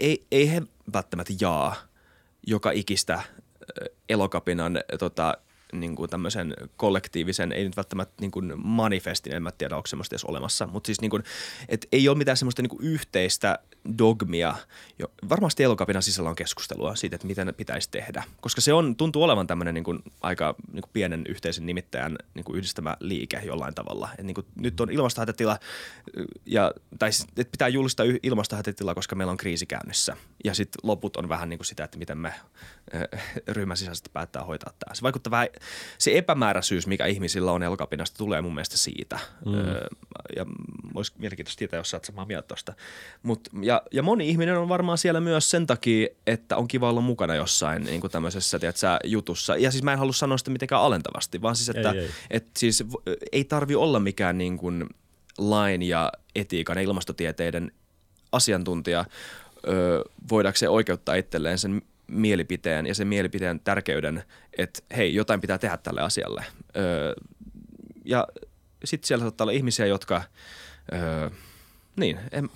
ei, ei he välttämättä jaa joka ikistä elokapinan tota, niin kuin tämmöisen kollektiivisen, ei nyt välttämättä niin kuin manifestin, en mä tiedä onko semmoista edes olemassa, mutta siis niin kuin, et ei ole mitään semmoista niin kuin yhteistä dogmia. Jo, varmasti elokapinan sisällä on keskustelua siitä, että mitä pitäisi tehdä, koska se on, tuntuu olevan tämmöinen niin kuin aika niin kuin pienen yhteisen nimittäjän niin kuin yhdistämä liike jollain tavalla. Et niin kuin, nyt on ilmastohätätila, ja, tai siis, että pitää julistaa ilmastohätätila, koska meillä on kriisi käynnissä. Ja sitten loput on vähän niin kuin sitä, että miten me ryhmän sisäisesti päättää hoitaa tämä. Se vaikuttaa vähän, se epämääräisyys, mikä ihmisillä on elokapinasta, tulee mun mielestä siitä. Mm. Ja olisi mielenkiintoista tietää, jos sä oot samaa mieltä tosta. Mut, ja, ja moni ihminen on varmaan siellä myös sen takia, että on kiva olla mukana jossain niin kuin tämmöisessä tiedätkö, jutussa. Ja siis mä en halua sanoa sitä mitenkään alentavasti, vaan siis, että Ei, ei. et siis ei tarvi olla mikään niin kuin lain ja etiikan ja ilmastotieteiden asiantuntija ö, voidakseen oikeuttaa itselleen sen mielipiteen ja sen mielipiteen tärkeyden, että hei, jotain pitää tehdä tälle asialle. Ö, ja sitten siellä saattaa olla ihmisiä, jotka, ö, niin, en,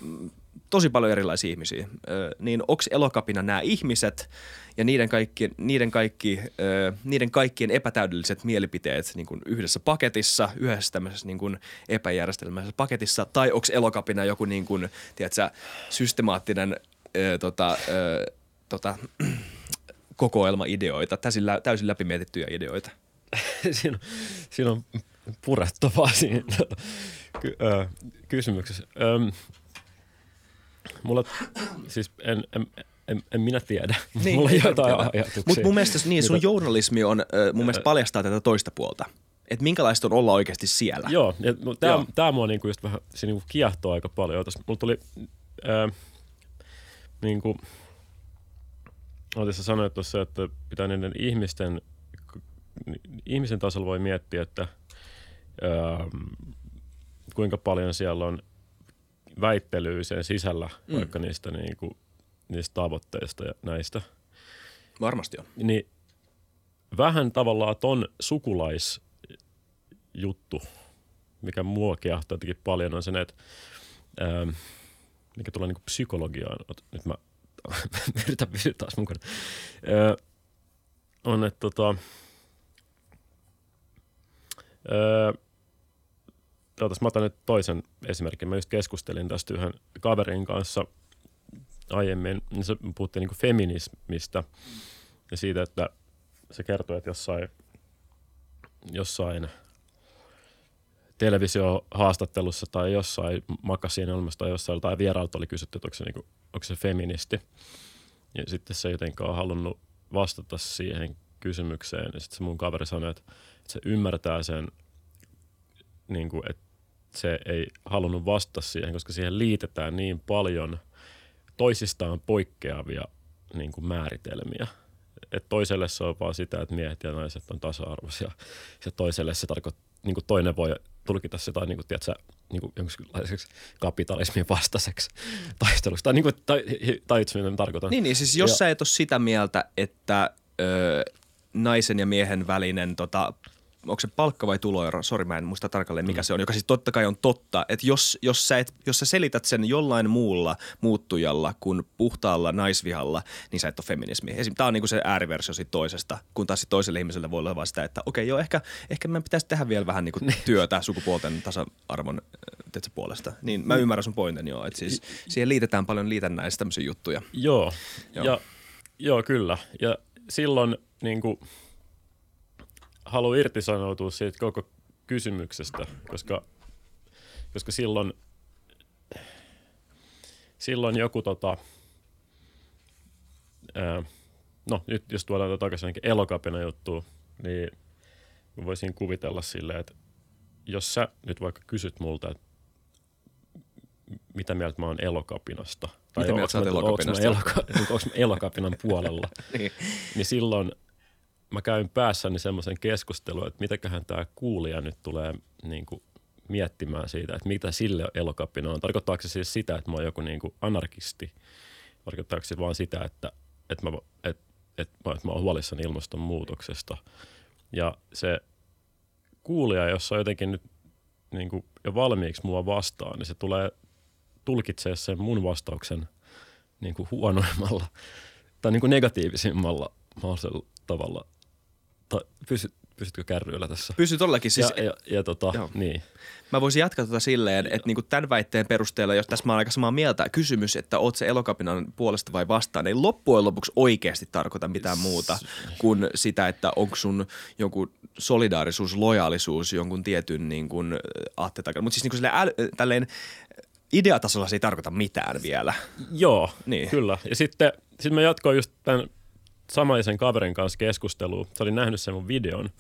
tosi paljon erilaisia ihmisiä. Ö, niin onko elokapina nämä ihmiset ja niiden, kaikki, niiden, kaikki, ö, niiden kaikkien epätäydelliset mielipiteet niin kuin yhdessä paketissa, yhdessä tämmöisessä niin kuin epäjärjestelmäisessä paketissa, tai onko elokapina joku niin kuin, tiedätkö, systemaattinen ö, tota, ö, tota, kokoelma ideoita, täysin, lä- täysin läpimietittyjä ideoita. siinä, on, siinä on purettavaa siinä ky- ö, kysymyksessä. Öm, mulla, siis en, en, en, en minä tiedä. Niin, mulla on ei jotain ajatuksia. Mutta mun mielestä niin, sun Mitä- journalismi on, ö, mun mielestä paljastaa tätä toista puolta. Että minkälaista on olla oikeasti siellä. Joo, tämä, Joo. tämä mua niinku just vähän, se niinku kiehtoo aika paljon. Tos, mulla tuli, ää, niinku, oletko sä sanoit tuossa, että pitää niiden ihmisten, ihmisen tasolla voi miettiä, että ää, kuinka paljon siellä on väittelyä sen sisällä, Mm. vaikka niistä, niinku, niistä tavoitteista ja näistä. Varmasti on. Niin vähän tavallaan ton sukulaisjuttu, mikä mua kiehtoo jotenkin paljon, on se, että ähm, mikä tulee niinku psykologiaan. Nyt mä yritän pysyä taas mukana. Ö, on, että tota, ö, Ootas, mä otan nyt toisen esimerkin. Mä just keskustelin tästä yhden kaverin kanssa aiemmin. Niin se puhuttiin niinku feminismistä ja siitä, että se kertoo, että jossain, jossain televisiohaastattelussa tai jossain makasiinilmassa tai jossain jotain vierailta oli kysytty, että onko se, niinku, onko se feministi. Ja sitten se ei jotenkaan halunnut vastata siihen kysymykseen. Ja sitten se mun kaveri sanoi, että, että se ymmärtää sen, niin kuin, että se ei halunnut vastata siihen, koska siihen liitetään niin paljon toisistaan poikkeavia niin kuin määritelmiä. Et toiselle se on vaan sitä, että miehet ja naiset on tasa-arvoisia. Ja toiselle se tarkoittaa, niin kuin toinen voi tulkita sitä niin kuin, tiedätkö, niin kuin jonkinlaiseksi kapitalismin vastaiseksi taisteluksi. Tai, niin kuin, tai, tai itse mitä tarkoitan. Niin, niin siis jos Ja- sä et ole sitä mieltä, että ö, naisen ja miehen välinen, tota, onko se palkka vai tuloero, sori mä en muista tarkalleen mikä mm. se on, joka siis totta kai on totta, että jos, jos, sä et, jos sä selität sen jollain muulla muuttujalla kuin puhtaalla naisvihalla, niin sä et ole feminismi. Esim. Tämä on niinku se ääriversio siitä toisesta, kun taas toiselle ihmiselle voi olla vaan sitä, että okei joo, ehkä, ehkä meidän pitäisi tehdä vielä vähän niinku työtä sukupuolten tasa-arvon äh, puolesta. Niin mä ymmärrän sun pointin joo, että siis siihen liitetään paljon liitännäistä tämmöisiä juttuja. Joo, Joo. joo. Ja, joo kyllä. Ja silloin niin kuin, haluan irtisanoutua siitä koko kysymyksestä, koska, koska silloin, silloin joku tota, ää, no nyt jos tuodaan tätä takaisin elokapina juttuun, niin voisin kuvitella silleen, että jos sä nyt vaikka kysyt multa, että mitä mieltä mä oon elokapinasta. Mitä mieltä sä oot elokapinasta? Onko mä, eloka, mä elokapinan puolella? Niin. niin silloin mä käyn päässäni semmoisen keskustelun, että mitäköhän tämä kuulija nyt tulee niin kuin miettimään siitä, että mitä sille elokapina on. Tarkoittaako se siis sitä, että mä oon joku niin kuin anarkisti? Tarkoittaako se vaan sitä, että, että, mä, että, että, että mä oon huolissani ilmastonmuutoksesta? Ja se kuulija, jos on jotenkin nyt niin kuin jo valmiiksi mua vastaan, niin se tulee tulkitsee sen mun vastauksen niin kuin huonoimmalla tai niin kuin negatiivisimmalla mahdollisella tavalla. Tai pysy, pysytkö kärryillä tässä? Pysy todellakin. Siis, ja, ja, ja tota, Joo. niin. Mä voisin jatkaa tuota silleen, että niinku tämän väitteen perusteella, jos tässä mä oon aika samaa mieltä, kysymys, että oot se elokapinan puolesta vai vastaan, ei loppujen lopuksi oikeasti tarkoita mitään muuta kuin sitä, että onko sun jonkun solidaarisuus, lojaalisuus jonkun tietyn niin kuin, takana. Mutta siis niin kuin äly, tälleen ideatasolla se ei tarkoita mitään vielä. Joo, Niin. niin. kyllä. Ja sitten sit mä jatkoin just tämän samaisen kaverin kanssa keskustelua. Se oli nähnyt sen mun videon.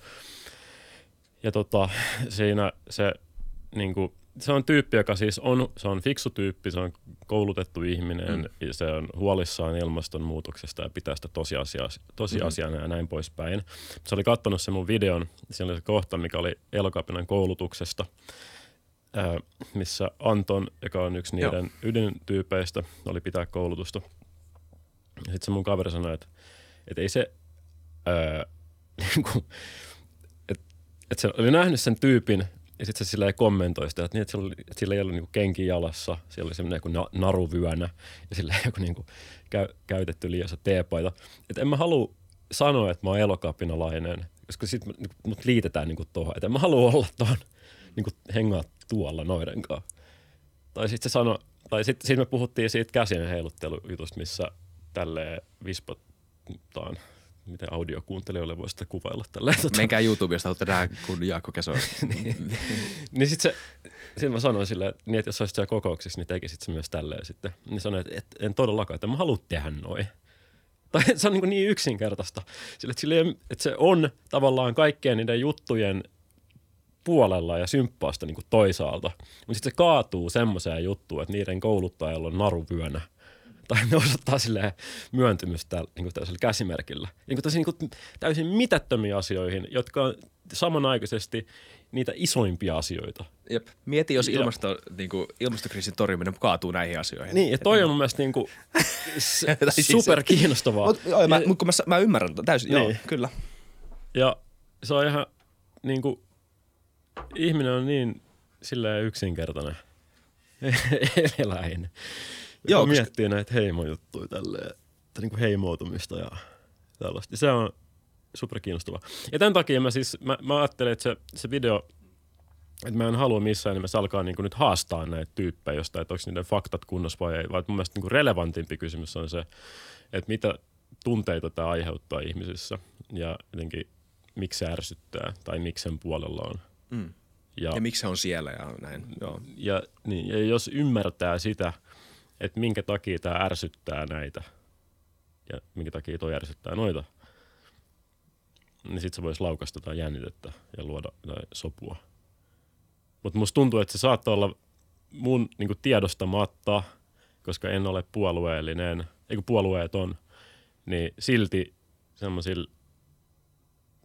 Ja tota, siinä se, niin kuin, se on tyyppi, joka siis on, se on fiksu tyyppi, se on koulutettu ihminen, mm. ja se on huolissaan ilmastonmuutoksesta ja pitää sitä tosiasiaa, tosiasiana mm. ja näin poispäin. Se oli katsonut sen mun videon, siinä oli se kohta, mikä oli Elokapinan koulutuksesta, ää, missä Anton, joka on yksi Joo. niiden ydintyypeistä, oli pitää koulutusta. Sitten se mun kaveri sanoi, että, että ei se, ää, niinku, että, että se oli nähnyt sen tyypin ja sitten se silleen kommentoi sitä, että, niin, että, sillä, oli, että sillä ei ollut niinku kenki jalassa, siellä oli semmoinen joku na, naruvyönä ja sillä joku niinku käy, käytetty liiassa teepaita. Että en mä halua sanoa, että mä oon elokapinalainen, koska sitten mut liitetään niinku tuohon, että en mä halua olla tuohon niinku hengaa tuolla noiden kanssa. Tai sitten se sanoi, tai sitten sit me puhuttiin siitä käsien heiluttelujutusta, missä tälleen vispataan, miten audiokuuntelijoille voi sitä kuvailla tälleen. Tota, Menkää YouTubesta, olette nähdä, kun Jaakko Keso. niin sitten se, sit mä sanoin että, niin, että jos olisit siellä kokouksissa, niin tekisit se myös tälleen sitten. Niin sanoin, että, että en todellakaan, että mä halua tehdä noin. Tai se on niin, niin yksinkertaista. Sille, että, sille, että se on tavallaan kaikkien niiden juttujen puolella ja symppaasta niin toisaalta. Mutta sitten se kaatuu semmoiseen juttuun, että niiden kouluttajalla on naruvyönä. Tai ne osoittaa silleen myöntymystä niin kuin tällaisella käsimerkillä. Niin kuin tosi, niin kuin täysin mitättömiin asioihin, jotka on samanaikaisesti niitä isoimpia asioita. Jep. Mieti, jos Ja- ilmasto, niin kuin, ilmastokriisin torjuminen kaatuu näihin asioihin. Niin, ja toi on mun mielestä niin kuin, siis- super kiinnostavaa. Mut, joo, mä, mut kun mä, mä ymmärrän täysin, joo, Niin. kyllä. ja se on ihan niin kuin, ihminen on niin silleen yksinkertainen eläin. Joo, Joo, koska- miettii näitä heimojuttuja tälleen, että niin kuin heimoutumista ja tällaista. Se on super kiinnostavaa. Ja tämän takia mä siis, mä, mä ajattelin, että se, se video, että mä en halua missään nimessä alkaa niin kuin nyt haastaa näitä tyyppejä jostain, että onko niiden faktat kunnossa vai ei, vaan mun mielestä niin kuin relevantimpi kysymys on se, että mitä tunteita tämä aiheuttaa ihmisissä ja jotenkin miksi se ärsyttää tai miksi sen puolella on. Mm. Ja, Ja miksi se on siellä ja näin, joo. ja, niin, ja jos ymmärtää sitä, että minkä takia tämä ärsyttää näitä ja minkä takia toi ärsyttää noita, niin sitten se voisi laukasta jotain jännitettä ja luoda jotain sopua. Mutta musta tuntuu, että se saattaa olla mun niinku tiedostamatta, koska en ole puolueellinen, eikö puolueeton, niin silti semmoisilla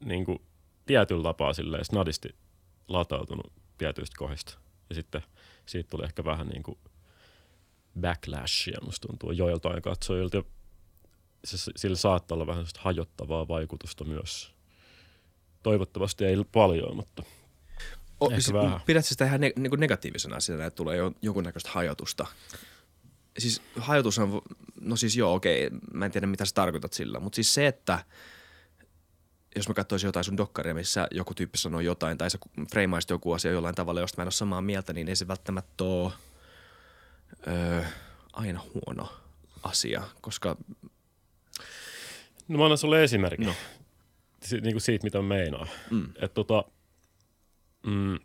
niinku tietyllä tapaa silleen snadisti latautunut tietyistä kohdista. Ja sitten siitä tuli ehkä vähän niin kuin backlashia, musta tuntuu joiltain katsojilta. Se, sillä saattaa olla vähän hajottavaa vaikutusta myös. Toivottavasti ei paljon, mutta O, Ehkä siis, vähän. Pidätkö sitä ihan ne, niin kuin negatiivisena asiana, että tulee jo, jonkunnäköistä hajotusta? Siis hajotus on, no siis joo, okei, mä en tiedä mitä sä tarkoitat sillä, mutta siis se, että jos mä katsoisin jotain sun dokkaria, missä joku tyyppi sanoo jotain, tai sä freimaisit joku asia jollain tavalla, josta mä en ole samaa mieltä, niin ei se välttämättä ole öö, aina huono asia, koska No mä annan sulle esimerkin. No. Si- niin kuin siitä, mitä mä meinaan. Mm. Et tota, mm,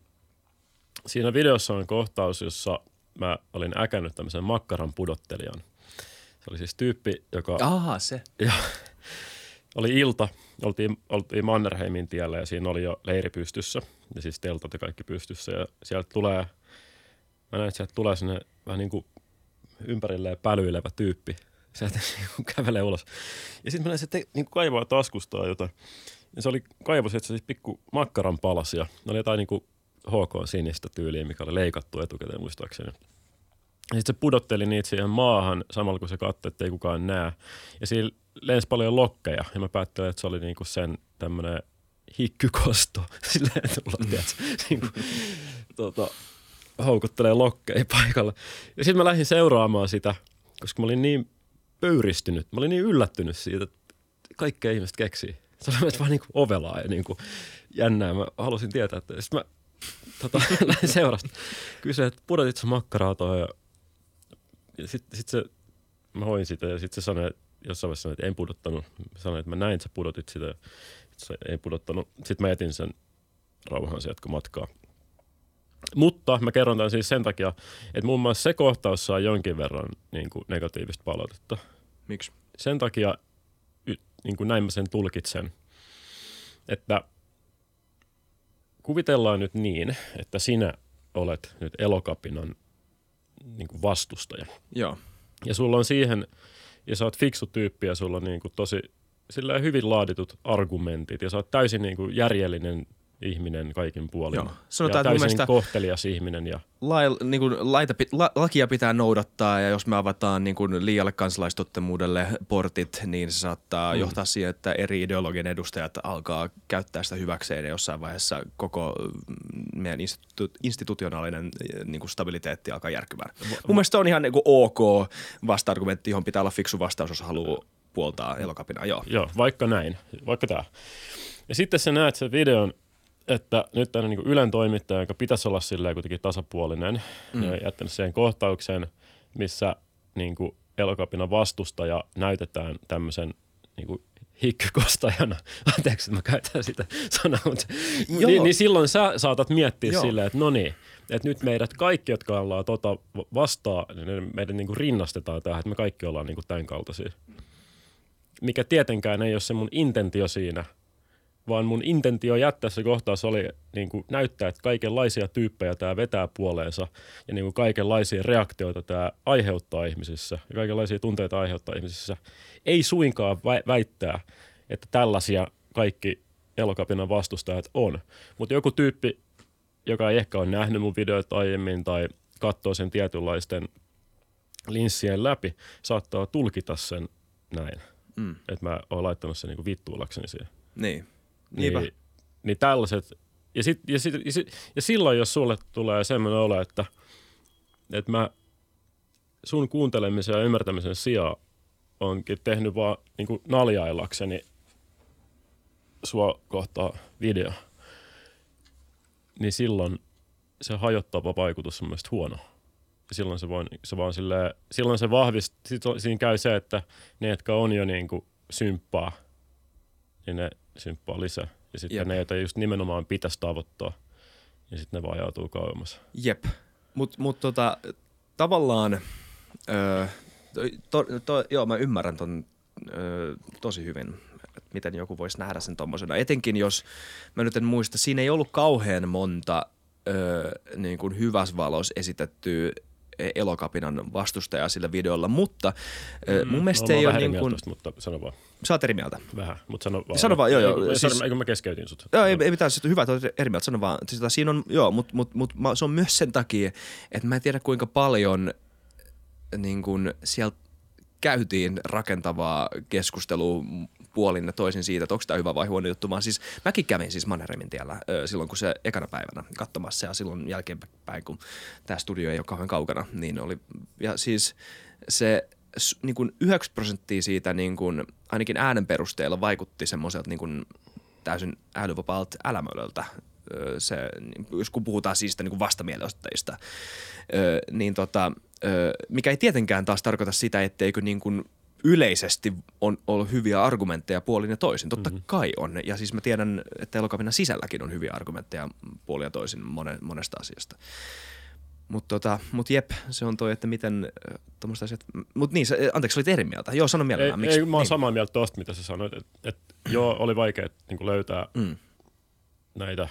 siinä videossa on kohtaus, jossa mä olin äkännyt tämmöisen makkaran pudottelijan. Se oli siis tyyppi, joka aha, se. ja, oli ilta, oltiin, oltiin Mannerheimin tiellä ja siinä oli jo leiri pystyssä. Ja siis teltat ja kaikki pystyssä. Ja sieltä tulee, mä näin, että sieltä tulee sinne vähän niin kuin ympärilleen pälyilevä tyyppi. Sieltä niin kuin kävelee ulos. Ja sitten mä näin, että niin kuin kaivaa taskustaan jotain. Ja se oli kaivos, että se siis pikku makkaran palasia. Ne oli jotain niin kuin HK sinistä tyyliä, mikä oli leikattu etukäteen muistaakseni. Ja sitten se pudotteli niitä siihen maahan samalla kun se katsoi, että ei kukaan näe. Ja siinä lensi paljon lokkeja ja mä päättelin, että se oli niinku sen tämmönen hikkykosto. Silleen tulla, tiedätkö, niinku, tota, houkuttelee lokkeja paikalla. Ja sitten mä lähdin seuraamaan sitä, koska mä olin niin pöyristynyt, mä olin niin yllättynyt siitä, että kaikkea ihmiset keksii. Se oli vaan niin kuin ovelaa ja niin kuin jännää. Mä halusin tietää, että sitten mä tota, lähdin seurasta. Kysyin, että pudotit sä makkaraa toi ja, ja sitten sit se, mä hoin sitä ja sitten se sanoi, jossain vaiheessa sanoi, että en pudottanut. Sanoin, että mä näin, että sä pudotit sitä ja se ei pudottanut. Sitten mä jätin sen rauhan sieltä, matkaa. Mutta mä kerron tämän siis sen takia, että muun muassa se kohtaus saa jonkin verran niin kuin negatiivista palautetta. Miksi? Sen takia, niin kuin näin mä sen tulkitsen, että kuvitellaan nyt niin, että sinä olet nyt elokapinan niin kuin vastustaja. Joo. Ja sulla on siihen, ja sä oot fiksu tyyppi ja sulla on niin kuin tosi sillä hyvin laaditut argumentit ja sä oot täysin niin kuin järjellinen ihminen kaikin puolin. Joo. Ja Sanotaan, mun täysin mielestä kohtelias ihminen. Ja, lail, niin kuin laita, la, lakia pitää noudattaa ja jos me avataan niin kuin liialle kansalaistottemuudelle portit, niin se saattaa mm. johtaa siihen, että eri ideologian edustajat alkaa käyttää sitä hyväkseen ja jossain vaiheessa koko mm, meidän institu- institutionaalinen eh, niin kuin stabiliteetti alkaa järkymään. Mun mielestä on ihan niin kuin ok vasta-argumentti, johon pitää olla fiksu vastaus, jos haluaa puoltaa elokapinaa. Joo. joo, vaikka näin, vaikka tämä. Ja sitten sä näet sen videon, että nyt tämä niin Ylen toimittaja, joka pitäisi olla silleen kuitenkin tasapuolinen, mm. ja jättänyt siihen kohtauksen, missä niin kuin elokapinan vastustaja näytetään tämmöisen niin kuin hikkykostajana. Anteeksi, että mä käytän sitä sanaa, mutta niin, niin silloin sä saatat miettiä Joo. silleen, että no niin, että nyt meidät kaikki, jotka ollaan tota vastaan, niin meidän niin kuin rinnastetaan tähän, että me kaikki ollaan niin kuin tämän kaltaisia. Mikä tietenkään ei ole se mun intentio siinä – vaan mun intentio jättää se kohtaus oli niin kuin näyttää, että kaikenlaisia tyyppejä tämä vetää puoleensa ja niin kuin kaikenlaisia reaktioita tämä aiheuttaa ihmisissä ja kaikenlaisia tunteita aiheuttaa ihmisissä. Ei suinkaan väittää, että tällaisia kaikki elokapinan vastustajat on, mutta joku tyyppi, joka ei ehkä ole nähnyt mun videoita aiemmin tai katsoo sen tietynlaisten linssien läpi, saattaa tulkita sen näin. Mm. Että mä oon laittanut sen niin vittuulakseni siihen. Niin. Niinpä. Niin, niin tällaiset, ja, sit, ja, sit, ja, sit, ja silloin jos sulle tulee semmoinen olo, että, että mä sun kuuntelemisen ja ymmärtämisen sijaan onkin tehnyt vaan niin kuin naljaillakseni sua kohtaa video, niin silloin se hajottava vaikutus on mielestäni huono. Ja silloin se, voi, se vaan silleen, silloin se vahvistaa, siinä käy se, että ne, jotka on jo niin kuin symppaa, niin ne symppaa lisää. Ja sitten Jep. ne, joita just nimenomaan pitäisi tavoittaa, ja sitten ne vaan joutuu kauemmas. Jep, mutta mut tota, tavallaan, öö, to, to, joo mä ymmärrän ton öö, tosi hyvin, että miten joku voisi nähdä sen tommosena. Etenkin jos, mä nyt en muista, siinä ei ollut kauhean monta öö, niin kuin hyvässä valossa esitettyä elokapinan vastustaja sillä videolla, mutta mm, mun mielestä no, ei ole niin kuin... Tosta, mutta sano vaan. Sä oot eri mieltä. Vähän, mutta sano vaan. Sano vaan, joo, joo. Ei, siis, eikö mä keskeytin sut? Joo, ei, ei mitään, hyvä, että oot eri mieltä, sano vaan. Siis, siinä on, joo, mutta mut, mut, se on myös sen takia, että mä en tiedä kuinka paljon niin kuin sieltä käytiin rakentavaa keskustelua puolin ja toisin siitä, että onko tämä hyvä vai huono juttu, vaan siis mäkin kävin siis Mannerheimin tiellä silloin, kun se ekana päivänä katsomassa ja silloin jälkeenpäin, kun tämä studio ei ole kauhean kaukana, niin oli, ja siis se niin kuin 9 prosenttia siitä niin kuin, ainakin äänen perusteella vaikutti semmoiselta niin kuin täysin älyvapaalta älämölöltä se, jos kun puhutaan siis niin vastamielenosoittajista, niin tota, mikä ei tietenkään taas tarkoita sitä, etteikö niin kuin yleisesti on ollut hyviä argumentteja puolin ja toisin. Totta mm-hmm. kai on. Ja siis mä tiedän, että elokapinan sisälläkin on hyviä argumentteja puolin ja toisin monesta asiasta. Mutta tota, mut jep, se on toi, että miten tuommoista asiat... Mutta niin, sä, anteeksi, olit eri mieltä. Joo, sano mielellään. Ei, Miksi? ei mä oon niin. samaa mieltä tosta, mitä sä sanoit. Että et, joo, oli vaikea niin löytää mm. näitä.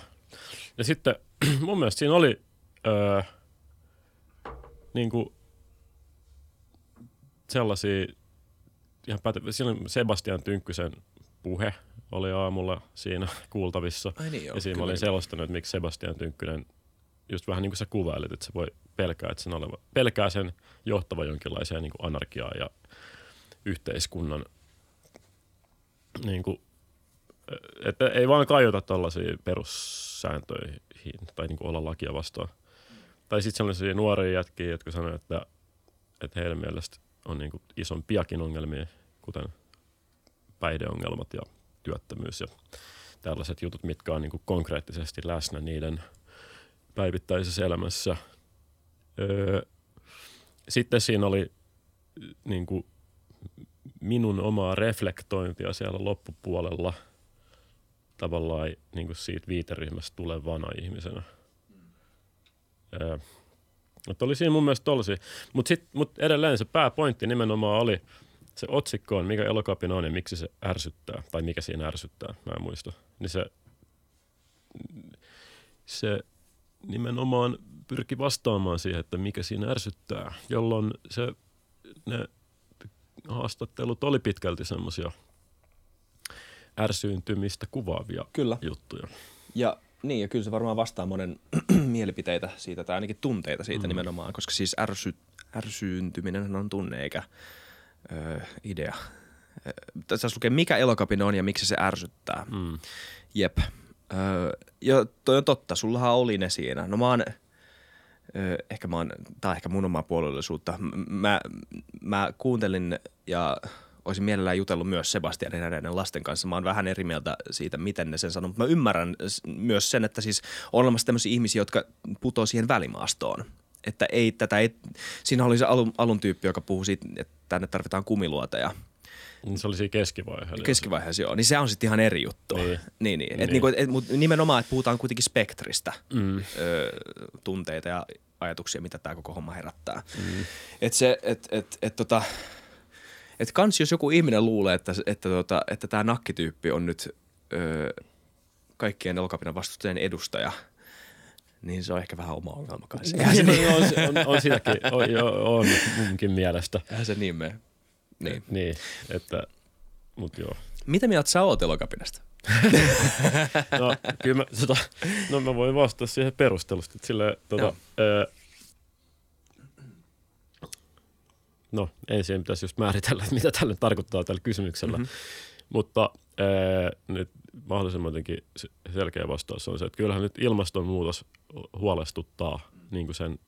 Ja sitten mun mielestä siinä oli öö, niin kuin sellaisia ihan pätevä. Silloin Sebastian Tynkkysen puhe oli aamulla siinä kuultavissa. Ai niin, joo, ja siinä mä olin selostanut, että miksi Sebastian Tynkkynen, just vähän niin kuin sä kuvailit, että se voi pelkää, että sen oleva, pelkää sen johtava jonkinlaiseen niin kuin anarkiaan ja yhteiskunnan niin kuin, että ei vaan kaiota tällaisiin perussääntöihin tai niin kuin olla lakia vastaan. tai sitten sellaisia nuoria jätkiä, jotka sanoo, että, että heidän mielestä on niin kuin isompiakin ongelmia, kuten päihdeongelmat ja työttömyys ja tällaiset jutut, mitkä on niin kuin konkreettisesti läsnä niiden päivittäisessä elämässä. Öö, sitten siinä oli niin kuin minun omaa reflektointia siellä loppupuolella tavallaan niin kuin siitä viiteryhmästä tulevana ihmisenä. Öö, mutta oli siinä mun mielestä tollasia. Mutta mut edelleen se pääpointti nimenomaan oli, se otsikko on, mikä elokapina on ja miksi se ärsyttää, tai mikä siinä ärsyttää, mä en muista. Niin se, se nimenomaan pyrki vastaamaan siihen, että mikä siinä ärsyttää, jolloin se, ne haastattelut oli pitkälti semmoisia ärsyyntymistä kuvaavia Kyllä. juttuja. Ja niin, ja kyllä se varmaan vastaa monen mielipiteitä siitä, tai ainakin tunteita siitä mm. nimenomaan, koska siis ärsy, ärsyyntyminen on tunne eikä ö, idea. Tässä lukee, mikä elokapina on ja miksi se ärsyttää. Mm. Jep. Öö, ja toi on totta, sullahan oli ne siinä. No mä oon, öö, ehkä mä oon, tää on ehkä mun omaa puolellisuutta. Mä, mä kuuntelin ja olisin mielellään jutellut myös Sebastianin ja näiden lasten kanssa. Mä oon vähän eri mieltä siitä, miten ne sen sanoo, mutta mä ymmärrän myös sen, että siis on olemassa tämmöisiä ihmisiä, jotka putoo siihen välimaastoon. Että ei tätä, ei, siinä oli se alun, alun tyyppi, joka puhui siitä, että tänne tarvitaan kumiluoteja – niin se oli siinä keskivaiheessa. Keskivaiheessa, joo. Niin se on sitten ihan eri juttu. Niin. niin, niin. Et niin. Niinku, et, mut nimenomaan, että puhutaan kuitenkin spektristä, mm. ö, tunteita ja ajatuksia, mitä tämä koko homma herättää. Mm. Että se, että et, et, tota, et kans jos joku ihminen luulee, että, että, tota, että tämä nakkityyppi on nyt ö, kaikkien elokapinan vastustajien edustaja – niin se on ehkä vähän oma ongelma kanssa. niin, on, on, on, sitäkin, on, on munkin mielestä. Eihän se niin mene. Niin. niin, että, mut joo. Mitä mieltä sä oot elokapinasta? no, kyllä mä, tota, no mä voin vastata siihen perustelusti. Että sille, tota, öö, no ensin pitäisi just määritellä, mitä tällä tarkoittaa tällä kysymyksellä. Mm-hmm. Mutta öö, nyt mahdollisimman jotenkin selkeä vastaus on se, että kyllähän nyt ilmastonmuutos huolestuttaa, niin kuin sen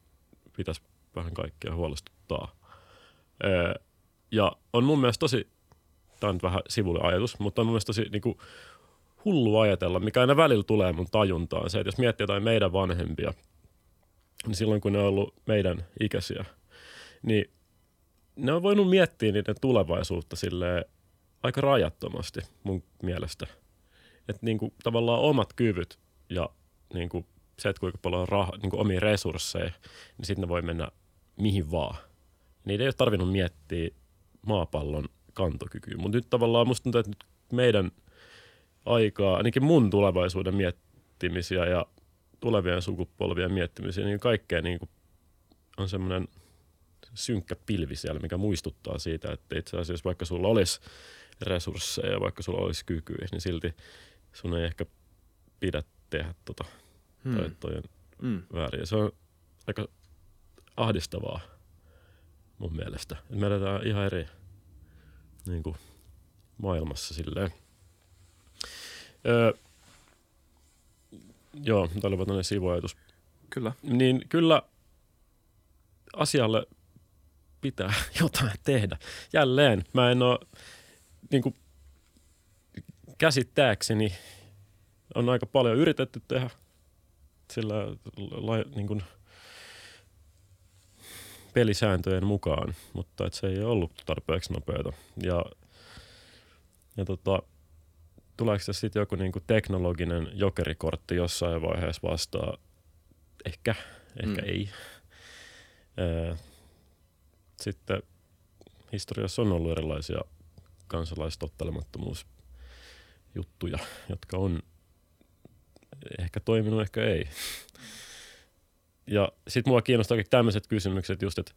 pitäisi vähän kaikkea huolestuttaa. Ja on mun mielestä tosi, tämä on nyt vähän sivulle ajatus, mutta on mun mielestä tosi niin kuin, hullu ajatella, mikä aina välillä tulee mun tajuntaan. Se, että jos miettii jotain meidän vanhempia, niin silloin kun ne on ollut meidän ikäisiä, niin ne on voinut miettiä niiden tulevaisuutta sille aika rajattomasti mun mielestä. Että niin kuin, tavallaan omat kyvyt ja niin kuin, se, että kuinka paljon on raha, niin kuin omia resursseja, niin sitten ne voi mennä mihin vaan. Niitä ei ole tarvinnut miettiä maapallon kantokykyyn. Mutta nyt tavallaan musta tuntuu, että nyt meidän aikaa, ainakin mun tulevaisuuden miettimisiä ja tulevien sukupolvien miettimisiä, niin kaikkea niin kuin on semmoinen synkkä pilvi siellä, mikä muistuttaa siitä, että itse asiassa vaikka sulla olisi resursseja, vaikka sulla olisi kykyä, niin silti sun ei ehkä pidä tehdä tota, hmm. tai toi on hmm. väärin. se on aika ahdistavaa mun mielestä. Et me eletään ihan eri niin kuin, maailmassa silleen. Öö, joo, tämä oli tämmöinen sivuajatus. Kyllä. Niin kyllä asialle pitää jotain tehdä. Jälleen, mä en ole niin kuin, käsittääkseni on aika paljon yritetty tehdä sillä la, niin kuin, pelisääntöjen mukaan, mutta et se ei ollut tarpeeksi nopeata. Ja, ja tota, tuleeko se sitten joku niinku teknologinen jokerikortti jossain vaiheessa vastaa? Ehkä, ehkä mm. ei. sitten historiassa on ollut erilaisia kansalaistottelemattomuusjuttuja, jotka on ehkä toiminut, ehkä ei. Ja sitten mua kiinnostaa tämmöiset kysymykset just, että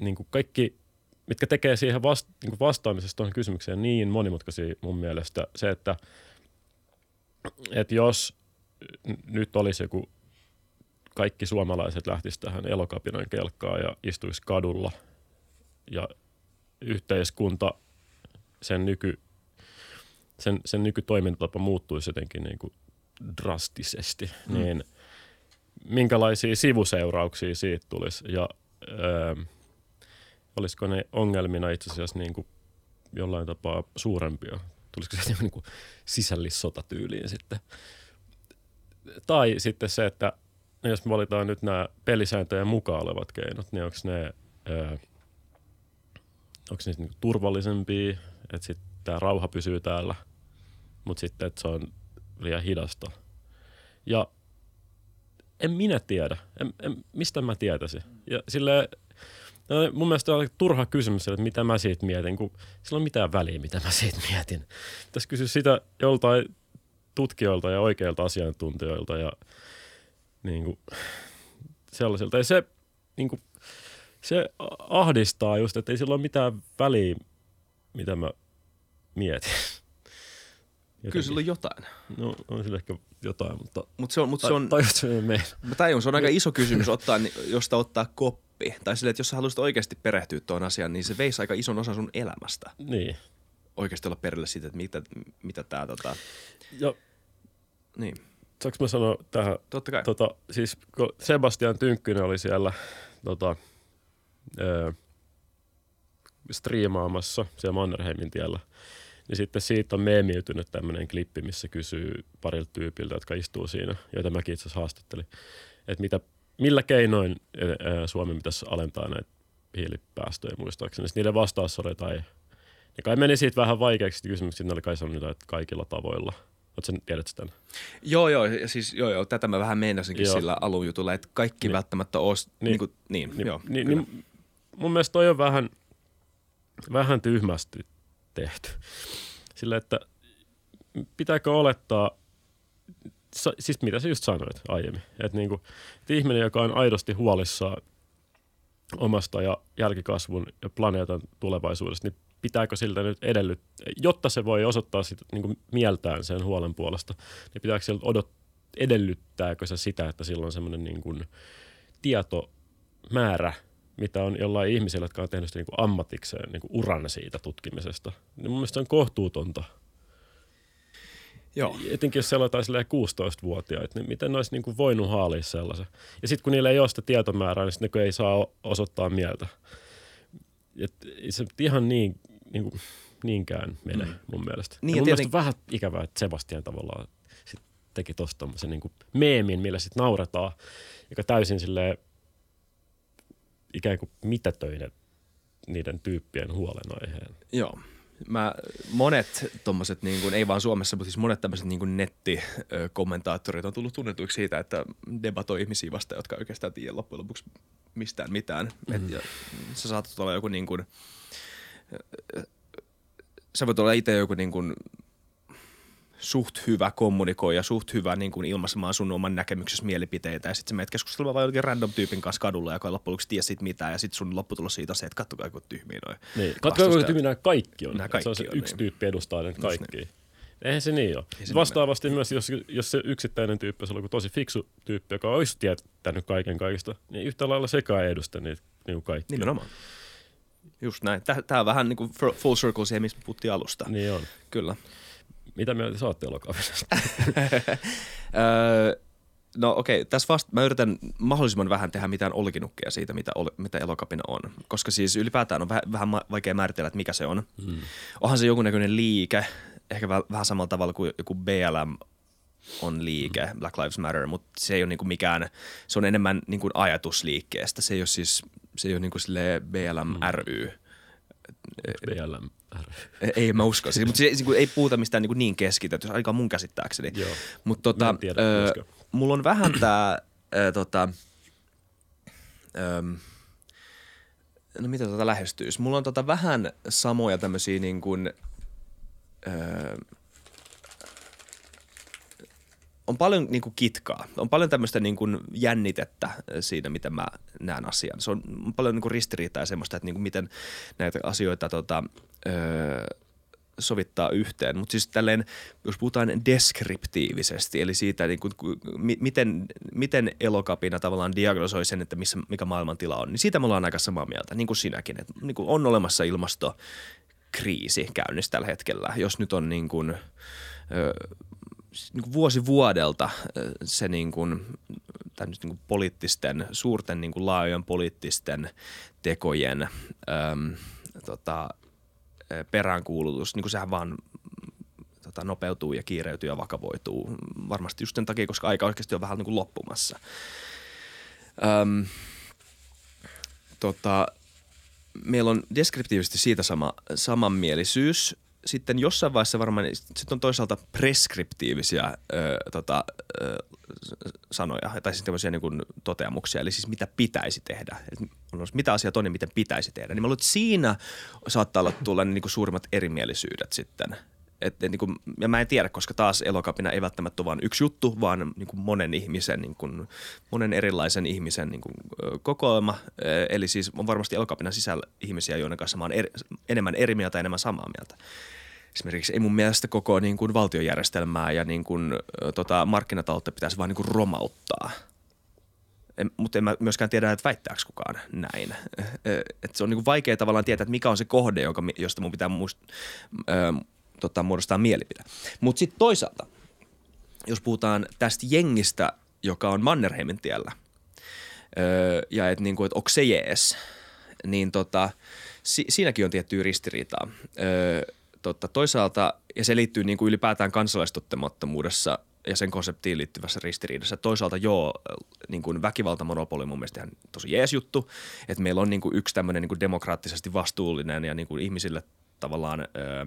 niin kuin kaikki, mitkä tekee siihen vasta, niin kuin vastaamisesta tuohon kysymykseen niin monimutkaisia mun mielestä. Se, että, että jos nyt olisi joku kaikki suomalaiset lähtis tähän elokapinan kelkkaan ja istuisi kadulla ja yhteiskunta, sen, nyky, sen, sen nykytoimintatapa muuttuisi jotenkin niin kuin drastisesti, mm. niin – minkälaisia sivuseurauksia siitä tulisi ja ö, olisiko ne ongelmina itse asiassa niin kuin jollain tapaa suurempia? Tulisiko se niin kuin sisällissotatyyliin sitten? Tai sitten se, että jos me valitaan nyt nämä pelisääntöjen mukaan olevat keinot, niin onko ne, ö, onko ne niin turvallisempia, että sitten tämä rauha pysyy täällä, mutta sitten, että se on liian hidasta. Ja en minä tiedä. En, en, mistä mä tietäisin? Ja sille no, mun mielestä on turha kysymys, että mitä mä siitä mietin, kun sillä on mitään väliä, mitä mä siitä mietin. Tässä kysyä sitä joltain tutkijoilta ja oikeilta asiantuntijoilta ja niin kuin, sellaisilta. Ja se, niin kuin, se ahdistaa just, että ei sillä ole mitään väliä, mitä mä mietin. Jotenkin. Kyllä sillä on jotain. No on sillä ehkä jotain, mutta... Mut se on, mut se on, tai, se on Mä tajun, se on aika iso kysymys ottaa, josta ottaa koppi. Tai sille, että jos sä haluaisit oikeasti perehtyä tuon asiaan, niin se veisi aika ison osan sun elämästä. Niin. Oikeasti olla perille siitä, että mitä, mitä tää tota... Ja, niin. Saanko mä sanoa tähän? Totta kai. Tota, siis kun Sebastian Tynkkynen oli siellä tota, ö, striimaamassa siellä Mannerheimin tiellä – niin sitten siitä on meemiytynyt tämmöinen klippi, missä kysyy parilta tyypiltä, jotka istuu siinä, joita mäkin itse asiassa haastattelin, että mitä, millä keinoin Suomi pitäisi alentaa näitä hiilipäästöjä muistaakseni. Sitten niiden vastaus oli tai ne kai meni siitä vähän vaikeaksi kysymyksiä, ne oli kai sanonut että kaikilla tavoilla. Oletko sen, tiedät sitä? Joo, joo, ja siis, joo, joo, tätä mä vähän meinasinkin joo. sillä alujutulla, että kaikki niin. välttämättä olisi, niin, niin, kuin, niin, niin, joo, niin, niin, mun mielestä toi on vähän, vähän tyhmästi tehty. Sillä, että pitääkö olettaa, siis mitä sä just sanoit aiemmin, että, niin kuin, että ihminen, joka on aidosti huolissaan omasta ja jälkikasvun ja planeetan tulevaisuudesta, niin pitääkö siltä nyt edellyttää, jotta se voi osoittaa sit, niin kuin mieltään sen huolen puolesta, niin pitääkö siltä odot, edellyttääkö se sitä, että sillä on semmoinen niin tietomäärä mitä on jollain ihmisellä, jotka on tehnyt sitä niin kuin ammatikseen niin kuin uran siitä tutkimisesta. Niin mun mielestä se on kohtuutonta. Joo. Etenkin jos siellä on 16-vuotiaita, niin miten ne olisi niin kuin voinut haalia sellaisen. Ja sitten kun niillä ei ole sitä tietomäärää, niin sitten ne ei saa osoittaa mieltä. Et se ihan niin, niin kuin, niinkään mene mm. mun mielestä. Niin, ja mun tieten... mielestä on vähän ikävää, että Sebastian tavallaan sit teki tuosta niin meemin, millä sitten nauretaan, joka täysin silleen ikään kuin mitätöinen niiden tyyppien huolenaiheen. Joo. Mä, monet tommoset, niin kuin, ei vaan Suomessa, mutta siis monet tämmöiset niin nettikommentaattorit on tullut tunnetuiksi siitä, että debatoi ihmisiä vastaan, jotka oikeastaan tiedä loppujen lopuksi mistään mitään. Mm-hmm. Et, ja, sä saatat olla joku niin kuin, sä voit olla itse joku niin kuin suht hyvä kommunikoija, suht hyvä niin kuin ilmaisemaan sun oman näkemyksessä mielipiteitä ja sitten sä menet keskustelemaan vain jokin random tyypin kanssa kadulla, joka ei loppujen lopuksi tiedä siitä mitään ja sitten sun lopputulos siitä se, että katsokaa kun tyhmiä noin. Niin, katsokaa kun tyhmiä nämä kaikki on. Nämä kaikki se on se on, yksi niin. tyyppi edustaa ne kaikki. Niin. Eihän se niin ole. Se Vastaavasti myös, jos, jos se yksittäinen tyyppi on tosi fiksu tyyppi, joka olisi tietänyt kaiken kaikista, niin yhtä lailla sekaan ei edusta niitä niin kaikki. Nimenomaan. Just näin. Tämä on vähän niin kuin full circle siihen, missä puhuttiin alusta. Niin on. Kyllä. Mitä mieltä sä ootte elokapinasta? no okei, okay, tässä vasta mä yritän mahdollisimman vähän tehdä mitään olkinukkeja siitä, mitä, ol, mitä elokapina on. Koska siis ylipäätään on vähän, vähän vaikea määritellä, että mikä se on. Hmm. Onhan se jonkunnäköinen liike, ehkä vähän samalla tavalla kuin joku BLM on liike, hmm. Black Lives Matter, mutta se ei ole niinku mikään, se on enemmän niinku ajatusliikkeestä. Se ei ole siis, se ei ole niinku BLM hmm. ry. BLM ei mä usko. Siis, mutta se, se, ei puhuta mistään niin, niin keskitetystä, ainakaan mun käsittääkseni. Mutta tota, tiedä, ö, mulla on vähän tää, ö, tota, ö, no mitä tota lähestyisi? Mulla on tota vähän samoja tämmöisiä niin kuin, ö, on paljon niin kuin kitkaa, on paljon tämmöistä niin kuin jännitettä siinä, miten mä näen asian. Se on paljon niin kuin ristiriitaa ja semmoista, että niin kuin miten näitä asioita tota, öö, sovittaa yhteen. Mutta siis tälleen, jos puhutaan deskriptiivisesti, eli siitä, niin kuin, miten, miten elokapina tavallaan diagnosoi sen, että missä, mikä maailmantila on, niin siitä me ollaan aika samaa mieltä, niin kuin sinäkin. Että niin kuin on olemassa ilmastokriisi käynnissä tällä hetkellä. Jos nyt on niin kuin, niin vuosi vuodelta se niin kuin niin kuin poliittisten, suurten niin kuin laajojen poliittisten tekojen äm, tota, peräänkuulutus, niin kuin sehän vaan tota, nopeutuu ja kiireytyy ja vakavoituu. Varmasti just sen takia, koska aika oikeasti on vähän niin kuin loppumassa. Öm, tota, meillä on deskriptiivisesti siitä sama, samanmielisyys. Sitten jossain vaiheessa varmaan, sitten on toisaalta preskriptiivisia ö, tota, ö, sanoja, tai siis tämmöisiä niin kuin toteamuksia, eli siis mitä pitäisi tehdä. Et mitä asiat on ja miten pitäisi tehdä. Niin mä luulen, että siinä saattaa olla tulla niin kuin suurimmat erimielisyydet sitten – et, et, niin kuin, ja mä en tiedä, koska taas elokapina ei välttämättä ole vain yksi juttu, vaan niin kuin monen ihmisen, niin kuin, monen erilaisen ihmisen niin kuin, kokoelma. Eli siis on varmasti elokapinan sisällä ihmisiä, joiden kanssa mä oon eri, enemmän eri mieltä ja enemmän samaa mieltä. Esimerkiksi ei mun mielestä koko niin kuin valtiojärjestelmää ja niin kuin, tota, markkinataloutta pitäisi vaan niin kuin romauttaa – mutta en mä myöskään tiedä, että väittääkö kukaan näin. Et se on niin vaikea tavallaan tietää, että mikä on se kohde, joka, josta mun pitää muist, tota, muodostaa mielipide. Mutta sitten toisaalta, jos puhutaan tästä jengistä, joka on Mannerheimin tiellä, öö, ja että niinku, et onko se jees, niin tota, si- siinäkin on tiettyä ristiriitaa. Öö, tota, toisaalta, ja se liittyy niinku ylipäätään kansalaistottamattomuudessa ja sen konseptiin liittyvässä ristiriidassa. Toisaalta joo, niin kuin väkivaltamonopoli mun mielestä ihan tosi jees juttu, että meillä on niin kuin yksi tämmöinen niin kuin demokraattisesti vastuullinen ja niin kuin ihmisille tavallaan ö,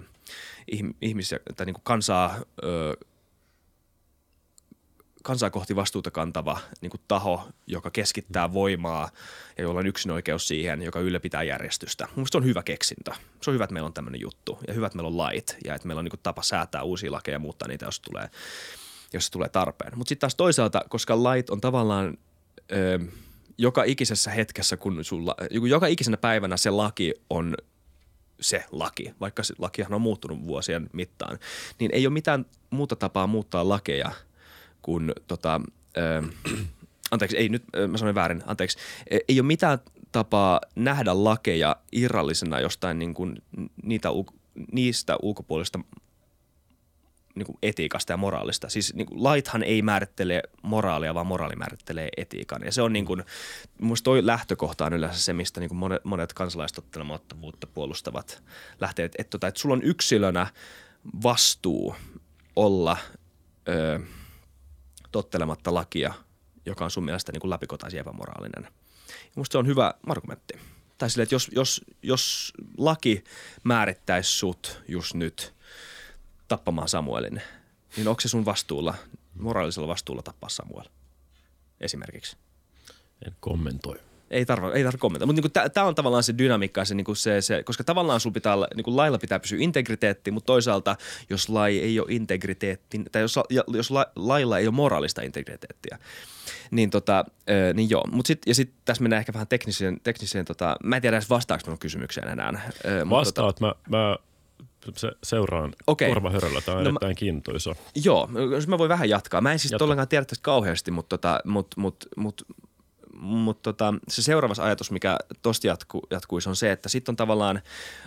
ihmisiä tai niin kuin kansaa, ö, kansaa kohti vastuuta kantava niin kuin taho, joka keskittää voimaa ja jolla on yksin oikeus siihen, joka ylläpitää järjestystä. Mun on hyvä keksintö. Se on hyvä, että meillä on tämmöinen juttu ja hyvä, että meillä on lait ja että meillä on niin kuin tapa säätää uusia lakeja ja muuttaa niitä, jos tulee, jos se tulee tarpeen. Mutta sitten taas toisaalta, koska lait on tavallaan ö, joka ikisessä hetkessä, kun sulla, joka ikisenä päivänä se laki on se laki, vaikka se lakihan on muuttunut vuosien mittaan, niin ei ole mitään muuta tapaa muuttaa lakeja kuin tota, äh, anteeksi, ei nyt, mä sanoin väärin, anteeksi, e, ei ole mitään tapaa nähdä lakeja irrallisena jostain niin kuin niitä, niistä ulkopuolista niin kuin etiikasta ja moraalista. Siis niin kuin laithan ei määrittele moraalia, vaan moraali määrittelee etiikan. Ja se on niin kuin, musta toi lähtökohta on yleensä se, mistä niin kuin monet, monet kansalaistottelemattomuutta puolustavat lähtee. Että, että, että sulla on yksilönä vastuu olla ö, tottelematta lakia, joka on sun mielestä niin kuin läpikotaisin epämoraalinen. Ja musta se on hyvä argumentti. Tai sille, että jos, jos, jos laki määrittäisi sut just nyt – tappamaan Samuelin, niin onko se sun vastuulla, moraalisella vastuulla tappaa Samuel esimerkiksi? En kommentoi. Ei tarvitse ei tarvi kommentoida, mutta niinku tämä on tavallaan se dynamiikka, se, niinku se, se, koska tavallaan sulla pitää olla, niinku lailla pitää pysyä integriteetti, mutta toisaalta jos lai ei ole integriteetti, tai jos, jos la, lailla ei ole moraalista integriteettiä, niin, tota, niin joo. Mut sit, ja sitten tässä mennään ehkä vähän tekniseen, tekniseen tota, mä en tiedä edes vastaako minun kysymykseen enää. Vastaat, tota, mä, mä se, seuraan okay. korvahöröllä. Tämä on no erittäin mä, kiintoisa. Joo, jos mä voin vähän jatkaa. Mä en siis ollenkaan tiedä tästä kauheasti, mutta, tota, mut, mut, mut, mut, tota, se seuraava ajatus, mikä tosta jatku, jatkuisi, on se, että sitten on tavallaan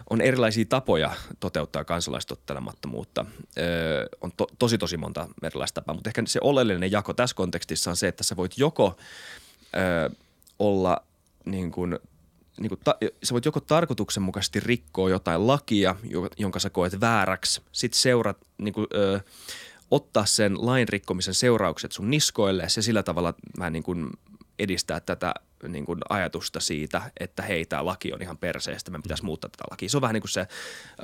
on erilaisia tapoja toteuttaa kansalaistottelemattomuutta. Öö, on to, tosi tosi monta erilaista tapaa, mutta ehkä se oleellinen jako tässä kontekstissa on se, että sä voit joko öö, olla niin kuin niin kuin ta, sä voit joko tarkoituksenmukaisesti rikkoa jotain lakia, jonka sä koet vääräksi, sit seurat, niin kuin, ö, ottaa sen lain rikkomisen seuraukset sun niskoille ja sillä tavalla vähän niin kuin edistää tätä niin kuin ajatusta siitä, että hei, tämä laki on ihan perseestä, me pitäisi muuttaa tätä lakia. Se on vähän niin kuin se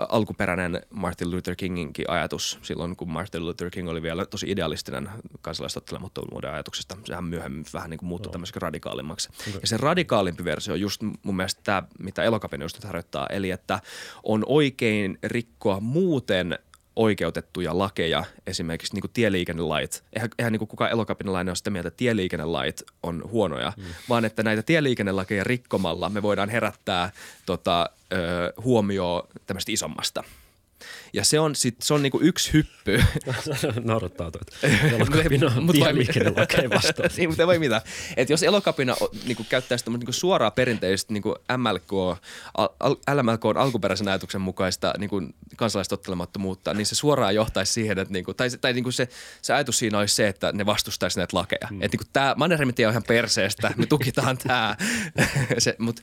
alkuperäinen Martin Luther Kinginkin ajatus silloin, kun Martin Luther King oli vielä tosi idealistinen kansalaistottelemattomuuden ajatuksesta. Sehän myöhemmin vähän niin kuin muuttui no. tämmöiseksi radikaalimmaksi. Okay. Ja se radikaalimpi versio on just mun mielestä tämä, mitä elokapin just harjoittaa, eli että on oikein rikkoa muuten oikeutettuja lakeja, esimerkiksi niin kuin tieliikennelait. Eihän, eihän niin kuin kukaan elokapinalainen ole sitä mieltä, että tieliikennelait on huonoja, mm. vaan että näitä tieliikennelakeja rikkomalla me voidaan herättää tota, ö, huomioon tämmöistä isommasta. Ja se on, sit, se on niinku yksi hyppy. Naurattaa toi, että elokapina on tieliikenne lakeen vastaan. niin, mutta ei voi mitään. Et jos elokapina niinku käyttäisi niinku suoraa perinteistä niinku MLK, al, LMLK on alkuperäisen ajatuksen mukaista niinku kansalaistottelemattomuutta, niin se suoraan johtaisi siihen, että niinku, tai, tai niinku se, se ajatus siinä olisi se, että ne vastustaisi näitä lakeja. Mm. Että niinku tämä Mannerheimin on ihan perseestä, me tukitaan tämä. Mutta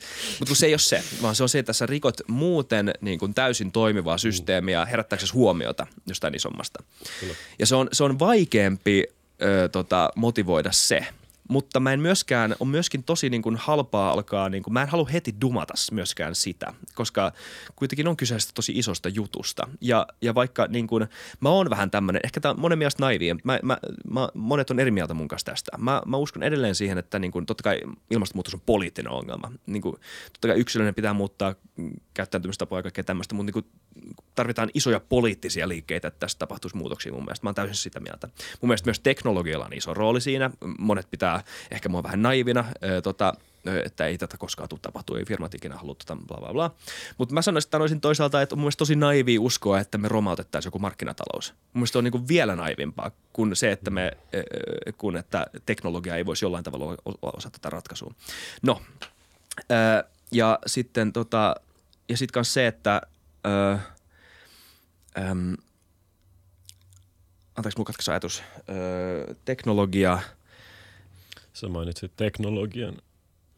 mut se ei ole se, vaan se on se, että sä rikot muuten niinku täysin toimivaa systeemiä herättääksesi huomiota jostain isommasta. Kyllä. Ja se on, se on vaikeampi ö, tota, motivoida se – mutta mä en myöskään, on myöskin tosi niin kuin halpaa alkaa, niin kuin, mä en halua heti dumata myöskään sitä, koska kuitenkin on kyseessä tosi isosta jutusta. Ja, ja vaikka niin kuin, mä oon vähän tämmöinen, ehkä tämä on monen mielestä naivi, mä, mä, mä, monet on eri mieltä mun kanssa tästä. Mä, mä uskon edelleen siihen, että niin kuin, totta kai ilmastonmuutos on poliittinen ongelma. Niin kuin, totta kai yksilöinen pitää muuttaa käyttäytymistapoja ja kaikkea tämmöistä, mutta niin kuin, tarvitaan isoja poliittisia liikkeitä, että tässä tapahtuisi muutoksia mun mielestä. Mä oon täysin sitä mieltä. Mun mielestä myös teknologialla on iso rooli siinä. Monet pitää ehkä mua vähän naivina, äh, tota, että ei tätä koskaan tule tapahtua, ei firmat ikinä halua tätä, bla bla bla. Mutta mä sanoisin, että sanoisin toisaalta, että on mun tosi naivi uskoa, että me romautettaisiin joku markkinatalous. Mun mielestä on niin vielä naivimpaa kuin se, että, me, kun että teknologia ei voisi jollain tavalla osa tätä ratkaisua. No, ja sitten tota, ja myös se, että öö, äm, anteeksi, mun katkaisi ajatus. Öö, teknologia. Sä mainitsit teknologian,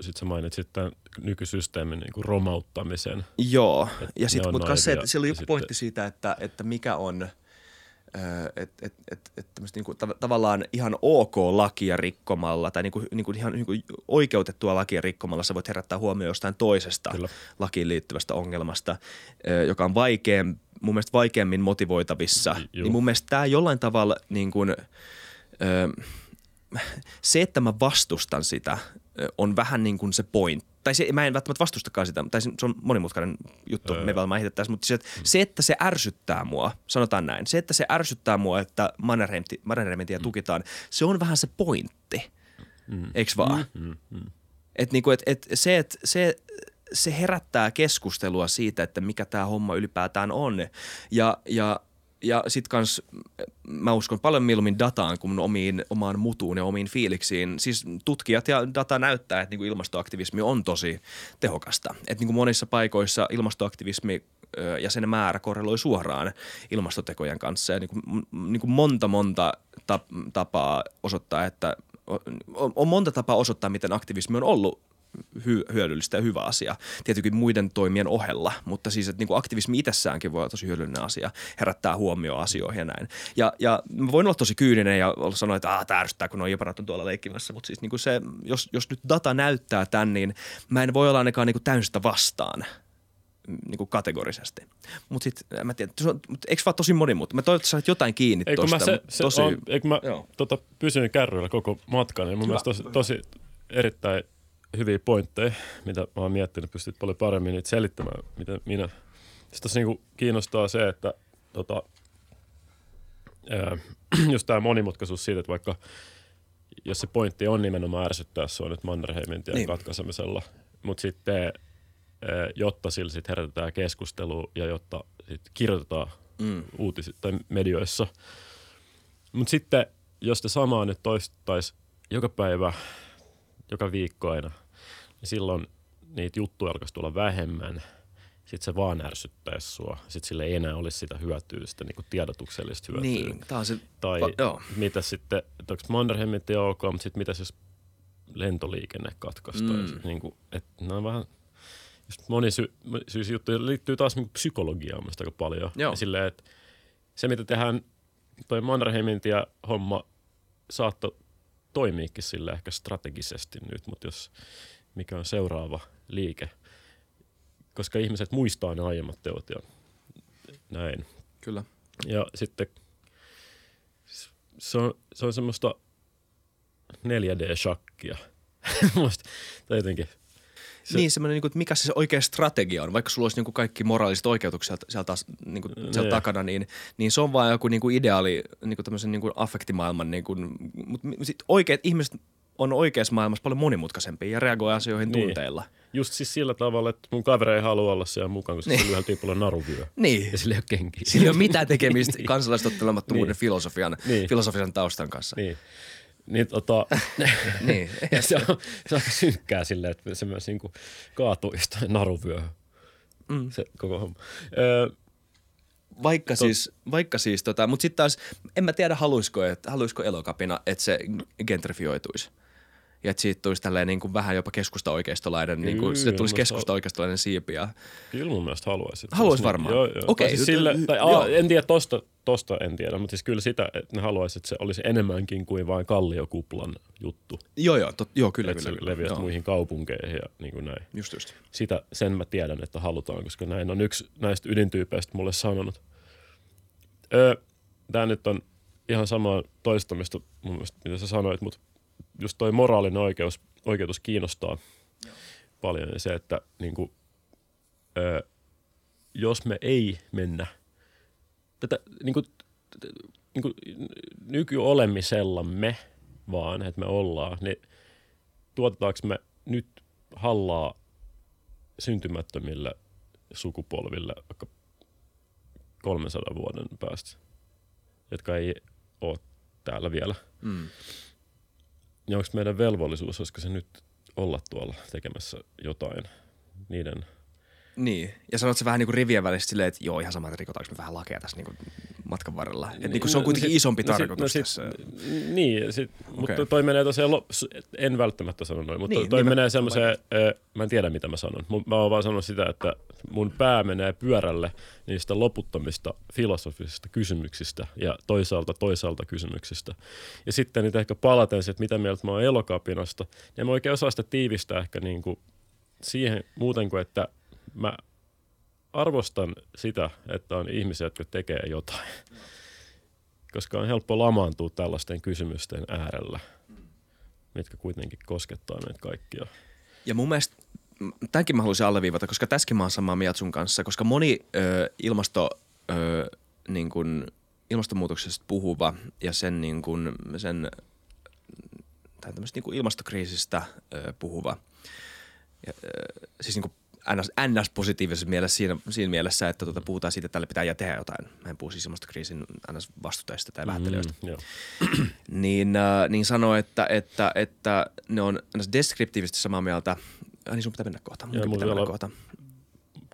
sitten sä mainitsit tämän nykysysteemin niin kuin romauttamisen. Joo, ja sitten mutta se, että siellä oli joku pointti siitä, että, että mikä on – että et, et, et niinku, tav- tavallaan ihan ok lakia rikkomalla tai niinku, niinku ihan niinku oikeutettua lakia rikkomalla sä voit herättää huomioon jostain toisesta Kyllä. lakiin liittyvästä ongelmasta, joka on vaikeam, mun mielestä vaikeammin motivoitavissa. J- niin mun mielestä tämä jollain tavalla niin kuin, se, että mä vastustan sitä, on vähän niin kuin se pointti tai se, mä en välttämättä vastustakaan sitä, tai se on monimutkainen juttu, öö. me vaan ehitettäisiin, mutta se, että, mm. se, että se ärsyttää mua, sanotaan näin, se, että se ärsyttää mua, että Mannerheimintia mm. tukitaan, se on vähän se pointti, mm. eikö vaan? Mm. Mm. mm. Et niinku, et, et se, et, se, se herättää keskustelua siitä, että mikä tämä homma ylipäätään on. Ja, ja ja sitten kans mä uskon paljon mieluummin dataan kuin omiin, omaan mutuun ja omiin fiiliksiin. Siis tutkijat ja data näyttää, että niinku ilmastoaktivismi on tosi tehokasta. Että niinku monissa paikoissa ilmastoaktivismi ja sen määrä korreloi suoraan ilmastotekojen kanssa. Ja niinku, niinku monta monta tapaa osoittaa, että on monta tapaa osoittaa, miten aktivismi on ollut hy- hyödyllistä ja hyvä asia. Tietenkin muiden toimien ohella, mutta siis että niin kuin aktivismi itsessäänkin voi olla tosi hyödyllinen asia, herättää huomioon asioihin ja näin. Ja, ja mä voin olla tosi kyyninen ja sanoa, että tämä ärsyttää, kun on jopanat on tuolla leikkimässä, mutta siis niin kuin se, jos, jos nyt data näyttää tämän, niin mä en voi olla ainakaan niin kuin täysin sitä vastaan niin kuin kategorisesti. Mutta sitten, mä tiedän, mutta eikö vaan tosi monimutkainen? Mä toivottavasti saat jotain kiinni tuosta. Se, se tosi, on, eikö mä tota, pysyin kärryillä koko matkan, niin mun Hyvä. mielestä tosi, tosi erittäin hyviä pointteja, mitä mä oon miettinyt, pystyt paljon paremmin niitä selittämään, miten minä. Sitten tässä niinku kiinnostaa se, että tota, ää, just tämä monimutkaisuus siitä, että vaikka jos se pointti on nimenomaan ärsyttää, on nyt Mannerheimin tien niin. katkaisemisella, mutta sitten ää, jotta sillä sit herätetään keskustelua ja jotta sit kirjoitetaan mm. uutis- tai medioissa. Mutta sitten, jos te samaa nyt toistaisi joka päivä, joka viikko aina – niin silloin niitä juttuja alkaisi tulla vähemmän. Sitten se vaan ärsyttäisi sua. Sitten sille ei enää olisi sitä hyötyä, sitä niin kuin tiedotuksellista hyötyä. Niin, tämä on se... Tai va- joo. mitä sitten, että onko Mannerheimit ja ok, mutta sitten mitä jos lentoliikenne katkaistaan. Mm. Niin kuin, että ne on vähän just monisyisiä juttuja liittyy taas niin psykologiaan mielestäni aika paljon. Joo. Ja silleen, että se mitä tehdään, toi Mannerheimin ja homma saattoi toimiikin sille ehkä strategisesti nyt, mutta jos mikä on seuraava liike, koska ihmiset muistaa ne aiemmat teot ja näin. Kyllä. Ja sitten se on, se on semmoista 4D-shakkia. tai jotenkin – se, niin, semmoinen, niin että mikä se oikea strategia on, vaikka sulla olisi niin kuin kaikki moraaliset oikeutukset sieltä, sieltä, niin kuin, sieltä ne. takana, niin, niin se on vaan joku niin kuin ideaali niin kuin tämmöisen niin kuin affektimaailman, niin kuin, mutta sit oikeat ihmiset on oikeassa maailmassa paljon monimutkaisempia ja reagoi asioihin Niin. tunteilla. Just siis sillä tavalla, että mun kaveri ei halua olla siellä mukaan, koska niin. sillä tyypillä on naruvyö. Niin. Ja sillä ei ole kenkiä. Sillä ei ole mitään tekemistä kansalaistottelemattomuuden Niin. filosofian, Niin. filosofisen taustan kanssa. Niin. Niin, tota, Niin. ja se, on, se on synkkää silleen, että se myös niin kaatuu jostain naruvyöhön. Mm. Se koko homma. Öö, Vaikka siis, vaikka siis tota, mutta sitten taas en mä tiedä haluisiko, että, haluisiko elokapina, että se gentrifioituisi. Ja että siitä tulisi tälleen niin kuin vähän jopa keskusta-oikeistolainen, niin kuin, se tulisi keskusta-oikeistolainen siipi. Ja, kyllä mun mielestä haluaisit. Haluais Siis varmaan. Joo, joo. Okei, Tai siis sille, tai, aa, en tiedä tosta, tosta en tiedä, mutta siis kyllä sitä, että ne haluaisivat, että se olisi enemmänkin kuin vain kalliokuplan juttu. joo, joo, tot, joo, kyllä, että kyllä. se kyllä. leviäisi joo. muihin kaupunkeihin ja niin kuin näin. Just just. Sitä, sen mä tiedän, että halutaan, koska näin on yksi näistä ydintyypeistä mulle sanonut. Öö, Tämä nyt on ihan samaa toistamista mun mielestä, mitä sä sanoit, mutta just toi moraalinen oikeus, oikeutus kiinnostaa paljon. Ja se, että niin kuin, öö, jos me ei mennä tätä niin kuin, niin kuin nykyolemisella vaan, että me ollaan, niin tuotetaanko me nyt hallaa syntymättömille sukupolville vaikka 300 vuoden päästä, jotka ei ole täällä vielä. Mm. Niin onko meidän velvollisuus, olisiko se nyt olla tuolla tekemässä jotain niiden Niin, ja sanot se vähän niin kuin rivien välissä silleen, että joo, ihan sama, että rikotaanko me vähän lakeja tässä niin kuin matkan varrella. Et niin kuin se on kuitenkin sit- isompi no sit- tarkoitus no tässä. sit, Niin, sit, okay. mutta toi menee tosiaan, lo, s- en välttämättä sano noin, mutta Niin, niin, toi niin menee semmoiseen, mä en tiedä mitä mä sanon, Mun- mä oon vaan sanonut sitä, että mun pää menee pyörälle niistä loputtomista filosofisista kysymyksistä ja toisaalta toisaalta kysymyksistä. Ja sitten nyt ehkä palaten se, että mitä mieltä mä oon elokapinasta, niin en mä oikein osaa sitä tiivistää ehkä niin kuin siihen muuten kuin, että mä arvostan sitä, että on ihmisiä, jotka tekee jotain. Koska on helppo lamaantua tällaisten kysymysten äärellä, mitkä kuitenkin koskettaa meitä kaikkia. Ja mun mielestä, tämänkin mä haluaisin alleviivata, koska tässäkin mä oon samaa mieltä sun kanssa, koska moni ö, ilmasto, ö, niin kun, ilmastonmuutoksesta puhuva ja sen, niin kun, sen tai niin kuin ilmastokriisistä ö, puhuva, ja, ö, siis niin NS, NS-positiivisessa mielessä siinä, siinä mielessä, että tuota, puhutaan siitä, että tälle pitää tehdä jotain. Mä en puhu siis ilmastokriisin NS-vastustajista tai vähättelijöistä Mm, niin, äh, niin sanoi, että, että, että ne on ns. deskriptiivisesti samaa mieltä. Äh, niin sun pitää mennä kohta. Mun Joo, pitää mennä kohta.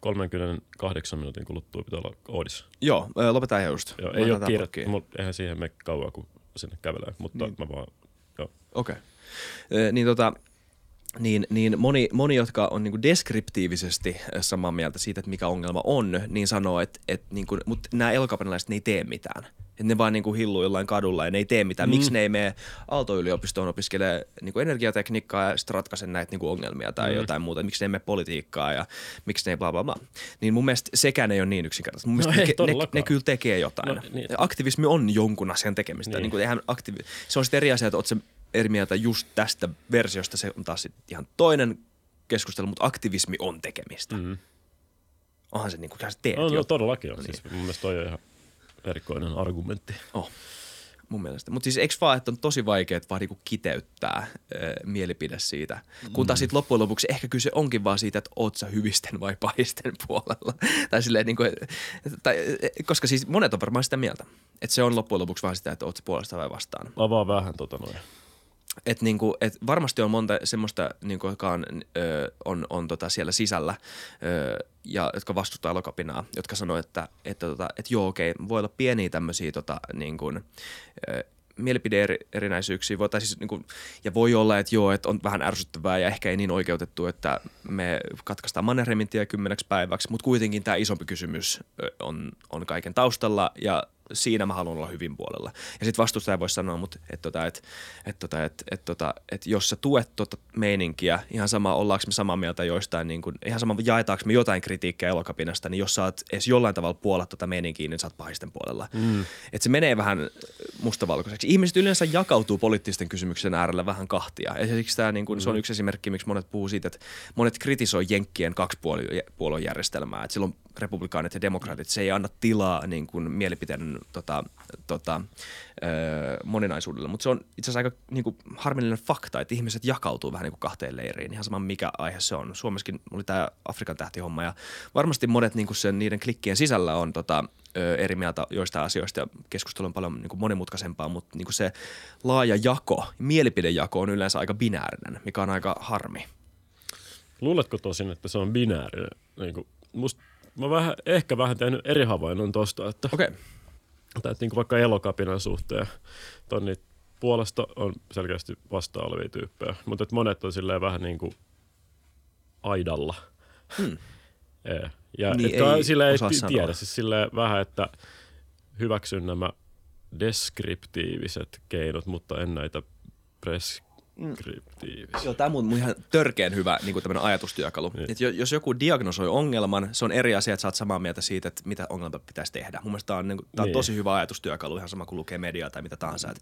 38 minuutin kuluttua pitää olla Oodissa. Joo, äh, lopetaan ihan just. Joo, ei ole kiire, eihän siihen mene kauan, kun sinne kävelee, mutta Niin. niin. mä vaan, joo. Okei. Okay. Niin tota, niin, niin moni, moni, jotka on niinku deskriptiivisesti samaa mieltä siitä, että mikä ongelma on, niin sanoo, että, että niinku, mutta nämä elokapanalaiset ne ei tee mitään. Että ne vaan niinku hilluu jollain kadulla ja ne ei tee mitään. Mm. Miksi ne ei mene Aalto-yliopistoon opiskelemaan niinku energiatekniikkaa ja sitten ratkaise näitä niinku ongelmia tai mm. jotain muuta. Miksi ne ei mene politiikkaa ja miksi ne ei bla bla bla. Niin mun mielestä sekään ei ole niin yksinkertaista. Mun No mielestä ei ne, ne, ne, kyllä tekee jotain. No, niin. Aktivismi on jonkun asian tekemistä. Niin. Niin. Niin kuin, eihän aktivi- se on sitten eri asia, että oot se eri mieltä just tästä versiosta. Se on taas ihan toinen keskustelu, mutta aktivismi on tekemistä. Mm. Mm. Onhan se niin kuin, sä teet No, no todellakin on. No Siis mun mielestä toi on ihan erikoinen argumentti. Oh, mun mielestä. Mutta siis eikö vaan, että on tosi vaikea vaan niinku kiteyttää ö, mielipide siitä. Kun taas sit loppujen lopuksi ehkä kyse onkin vaan siitä, että oot sä hyvisten vai pahisten puolella. tai silleen niinku, tai, koska siis monet on varmaan sitä mieltä. Että se on loppujen lopuksi vaan sitä, että oot puolesta vai vastaan. Avaa vähän tota noin. Et niinku, et varmasti on monta semmoista, niinku, joka on, ö, on, on tota siellä sisällä ö, ja jotka vastustaa elokapinaa, jotka sanoo, että, että, tota, että joo okei, voi olla pieniä tämmöisiä tota, niinku, mielipide-erinäisyyksiä, voi, siis, niin kuin, ja voi olla, että joo, että on vähän ärsyttävää ja ehkä ei niin oikeutettu, että me katkaistaan Mannerheimin tie kymmeneksi päiväksi, mutta kuitenkin tämä isompi kysymys on, on kaiken taustalla ja siinä mä haluan olla hyvin puolella. Ja sitten vastustaja voisi sanoa, mutta että tota, et, et, tota, et, et, tota, et jos sä tuet tota meininkiä, ihan sama ollaanko me samaa mieltä joistain, niin kun, ihan sama jaetaanko me jotain kritiikkiä elokapinasta, niin jos sä oot edes jollain tavalla puolla tota meininkiä, niin sä oot pahisten puolella. Mm. Et se menee vähän, mustavalkoiseksi. Ihmiset yleensä jakautuu poliittisten kysymyksen äärellä vähän kahtia. Ja siksi tämä, niin kuin, se on yksi esimerkki, miksi monet puhuu siitä, että monet kritisoi Jenkkien kaksipuoluejärjestelmää. Että silloin republikaanit ja demokraatit, se ei anna tilaa niin kuin, mielipiteiden tota, tota, ö, moninaisuudelle. Mutta se on itse asiassa aika niin kuin, harmillinen fakta, että ihmiset jakautuu vähän niin kuin kahteen leiriin. Ihan sama mikä aihe se on. Suomessakin oli tämä Afrikan tähtihomma ja varmasti monet niin kuin sen, niiden klikkien sisällä on tota, ö, eri mieltä joista asioista ja keskustelu on paljon niin kuin monimutkaisempaa, mutta niin kuin se laaja jako, mielipidejako on yleensä aika binäärinen, mikä on aika harmi. Luuletko tosin, että se on binäärinen? Niin kuin, musta, mä vähän, ehkä vähän tehnyt eri havainnon tosta, että, Okei. Okay. Että niin kuin vaikka elokapinan suhteen tonni puolesta on selkeästi vastaan olevia tyyppejä, mutta monet on silleen vähän niin kuin aidalla. Hmm. Ja Niin, että ei sille ei sanoa. tiedä, siis vähän, että hyväksyn nämä deskriptiiviset keinot, mutta en näitä preskriptiivisiä. Joo, tämä on mun ihan törkeen hyvä niin kuin ajatustyökalu. Niin. Et jo- jos joku diagnosoi ongelman, se on eri asia, että sä oot samaa mieltä siitä, että mitä ongelma pitäisi tehdä. Mun mielestä tämä on, niin kuin, tää on Niin. tosi hyvä ajatustyökalu, ihan sama kuin lukee mediaa tai mitä tahansa. Että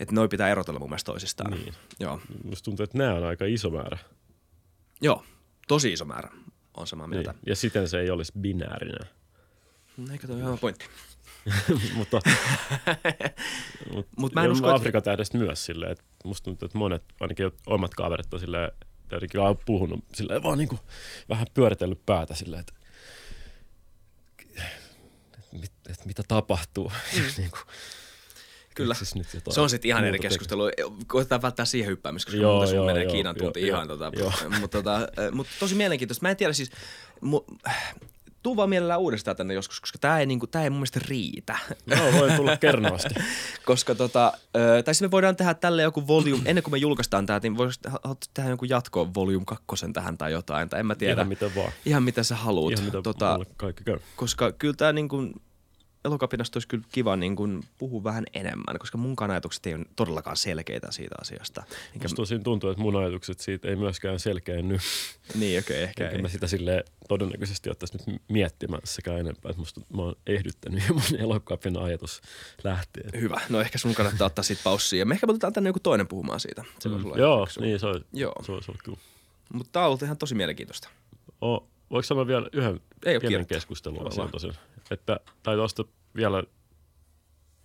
et noi pitää erotella mun mielestä toisistaan. Niin. Joo. Musta tuntuu, että nämä on aika iso määrä. Joo, tosi iso määrä on samaa Niin. mieltä. Ja siten se ei olisi binäärinen. Niin. Eikö ole hyvä pointti? Mutta mut, Mut mä en usko, että- Afrikan tähdestä myös silleen, että musta tuntuu, että monet, ainakin omat kaverit on silleen, jotenkin on puhunut silleen, vaan niinku vähän pyöritellyt päätä silleen, että et, mit, et mitä tapahtuu. Mm. niinku, Kyllä. keksis Nyt Se on sitten ihan eri keskustelu. Koitetaan välttää siihen hyppäämistä, koska Joo, muuten joo, menee joo, Kiinan tunti joo, ihan. Tota, joo. mutta tota, äh, mut tosi mielenkiintoista. Mä en tiedä siis, mu, tuu vaan mielellään uudestaan tänne joskus, koska tämä ei, niinku, tää ei mun mielestä riitä. Joo, voi tulla kernaasti. koska tota, ö, tai sitten me voidaan tehdä tälle joku volume, ennen kuin me julkaistaan tämä, niin voisi tehdä joku jatko volume kakkosen tähän tai jotain, tai en mä tiedä. Ihan mitä vaan. Ihan mitä sä haluut. Ihan mitä tota, kaikki käy. koska kyllä tämä niin kuin, elokapinasta olisi kyllä kiva niin kuin, puhua vähän enemmän, koska mun ajatukset ei ole todellakaan selkeitä siitä asiasta. Enkä, Musta tosin tuntuu, että mun ajatukset siitä ei myöskään selkeänny. niin, okei, okay, ehkä Enkä ei. mä sitä sille todennäköisesti ottaisi nyt miettimään sekään enempää. Että musta mä oon ehdyttänyt jo mun elokapin ajatus lähtien. Hyvä. No ehkä sun kannattaa ottaa siitä paussia. Me ehkä me otetaan tänne joku toinen puhumaan siitä. Se Mm. Joo, fiksua. niin se olisi, Joo. se olisi ollut kyllä. Mutta tämä on ollut ihan tosi mielenkiintoista. O, voiko sanoa vielä yhden Ei pienen keskustelun asian tosin? Että, tai tuosta vielä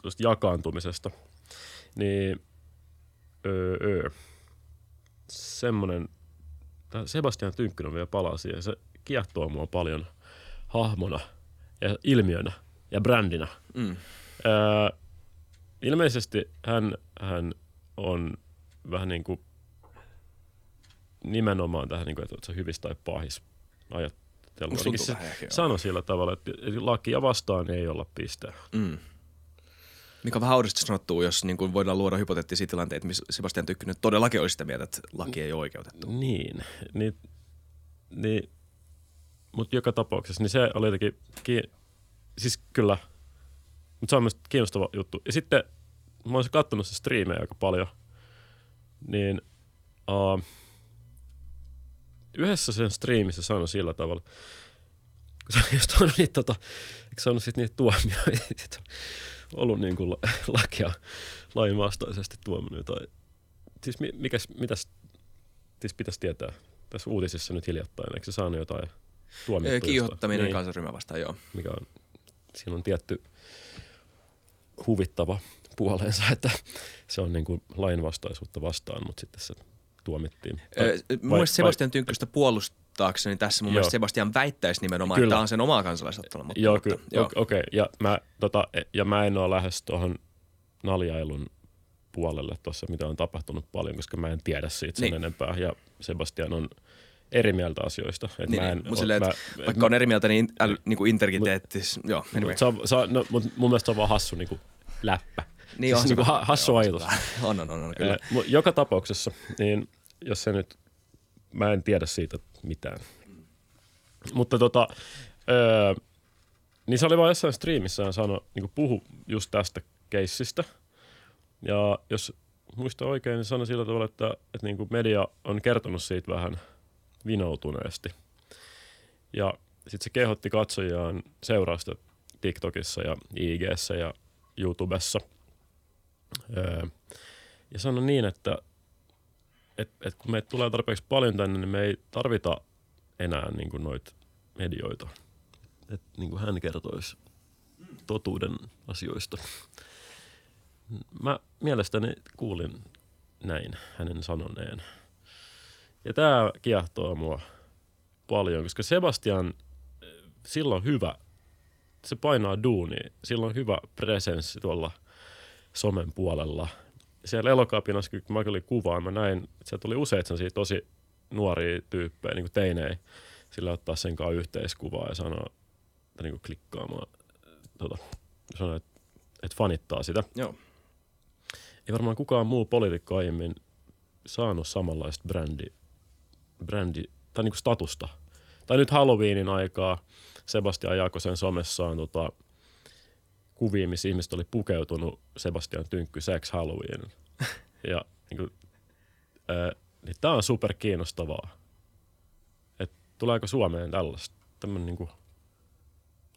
tuosta jakaantumisesta. Niin öö, öö. semmoinen, Sebastian Tynkkynen vielä palaa siihen. Se kiehtoo mua paljon hahmona ja ilmiönä ja brändinä. Mm. Öö, ilmeisesti hän, hän on vähän niin kuin nimenomaan tähän, niin kuin, että se on hyvissä tai pahis ajattelu. Tuntuu se sanoi sillä tavalla, että lakia vastaan ei olla piste. Mm. Mikä on vähän oudosti sanottu, jos niin kuin voidaan luoda hypoteettisia tilanteita, missä Sebastian Tykkynen todellakin olisi sitä mieltä, että laki ei ole oikeutettu. Niin, niin, niin mutta joka tapauksessa, niin se oli jotenkin, ki- siis kyllä, mutta se on myös kiinnostava juttu. Ja sitten mä oon katsonut se striimejä aika paljon, niin uh, yhdessä sen striimissä sanoi sillä tavalla, kun se on just ollut niitä, tota, eikö saanut sit niitä tuomioita, että on ollut niin kuin la- lakia lainvastaisesti tuominut tai siis mi- mikäs, mitäs siis pitäisi tietää tässä uutisissa nyt hiljattain, eikö se saanut jotain tuomittua? Öö, Kiihottaminen niin, kansanryhmä vastaan, joo. mikä on, siinä on tietty huvittava puolensa, että se on niin kuin lainvastaisuutta vastaan, mutta sitten se tuomittiin. Öö, mun vai- mielestä Sebastian Tynkkystä puolustaakseni tässä mun Joo. mielestä Sebastian väittäisi nimenomaan, Kyllä. että tämä on sen omaa kansalaisottelua. Mutta, Joo, kyllä. joo. Okei, okay. ja, mä, tota, ja mä en ole lähes tuohon naljailun puolelle tuossa, mitä on tapahtunut paljon, koska mä en tiedä siitä sen Niin. enempää. Ja Sebastian on eri mieltä asioista. Et Niin, mä en, niin. Mut silleen, mä, että vaikka on eri mieltä, niin, äly, niin kuin integriteettis, joo, anyway. Mut, se on, se on, no, mut mun mielestä se on vaan hassu niin kuin läppä. Niin siis on niinku vähän. ha- hassu ajatus. On, on, on, on kyllä. Joka tapauksessa, niin jos se nyt, mä en tiedä siitä mitään. Mutta tota, öö, niin se oli vaan jossain striimissä hän sanoi, niin puhu just tästä keissistä. Ja jos muista oikein, niin sanoi sillä tavalla, että, että niin media on kertonut siitä vähän vinoutuneesti. Ja sitten se kehotti katsojiaan seurausta TikTokissa ja IGssä ja YouTubessa. Öö, ja sanon niin, että et, et kun meitä tulee tarpeeksi paljon tänne, niin me ei tarvita enää niin kuin noita medioita. Et niin kuin hän kertoisi totuuden asioista. Mä mielestäni kuulin näin hänen sanoneen. Ja tämä kiehtoo mua paljon, koska Sebastian, sillä on hyvä, se painaa duuni, sillä on hyvä presenssi tuolla somen puolella. Siellä elokapinassa, kun mä olin kuvaan, mä näin, että siellä tuli useita tosi nuoria tyyppejä, niin kuin teinejä, sillä ottaa sen kanssa yhteiskuvaa ja sanoa, että niin kuin klikkaamaan, tota, sanoa, että, että fanittaa sitä. Joo. Ei varmaan kukaan muu poliitikko aiemmin saanut samanlaista brändi, brändi tai niin kuin statusta. Tai nyt Halloweenin aikaa Sebastian Jaakosen somessaan tota, kuvia, missä ihmiset oli pukeutunut Sebastian Tynkky Sex Halloween. ja niin kuin, ää, niin tämä on super kiinnostavaa. Et tuleeko Suomeen tällaista? Tämmönen niin kuin,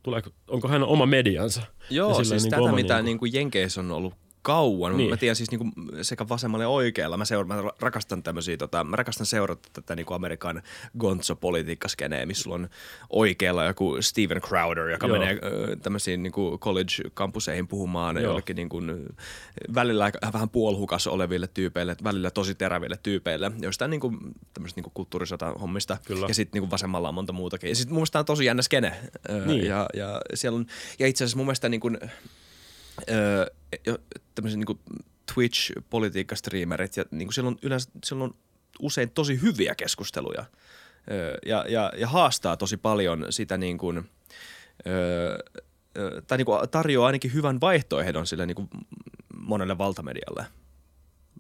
tuleeko, onko hän oma mediansa? Joo, siis niin tätä oma mitä niinku- niin kuin Jenkeissä on ollut kauan. Niin. Mä tiedän siis niinku sekä vasemmalla ja oikealla. Mä, seura- mä rakastan tämmöisiä, tota, mä rakastan seurata tätä niinku Amerikan gonzo-politiikkaskeneä, missä sulla on oikealla joku Steven Crowder, joka Joo. menee ö, tämmöisiin niinku college-kampuseihin puhumaan Joo. jollekin niinku, välillä vähän puolhukas oleville tyypeille, välillä tosi teräville tyypeille, joistain niinku, tämmöisistä niinku kulttuurisota hommista. Kyllä. Ja sitten niinku vasemmalla on monta muutakin. Ja sitten mun mielestä on tosi jännä skene. Ö, Niin. Ja, ja, siellä on, ja itse asiassa mun mielestä niin kuin, öö, tämmöiset niin Twitch-politiikkastriimerit, ja niin kuin siellä, on yleensä, siellä on usein tosi hyviä keskusteluja öö, ja, ja, ja haastaa tosi paljon sitä niin kuin, öö, öö, tai niin kuin tarjoaa ainakin hyvän vaihtoehdon sille niin kuin monelle valtamedialle.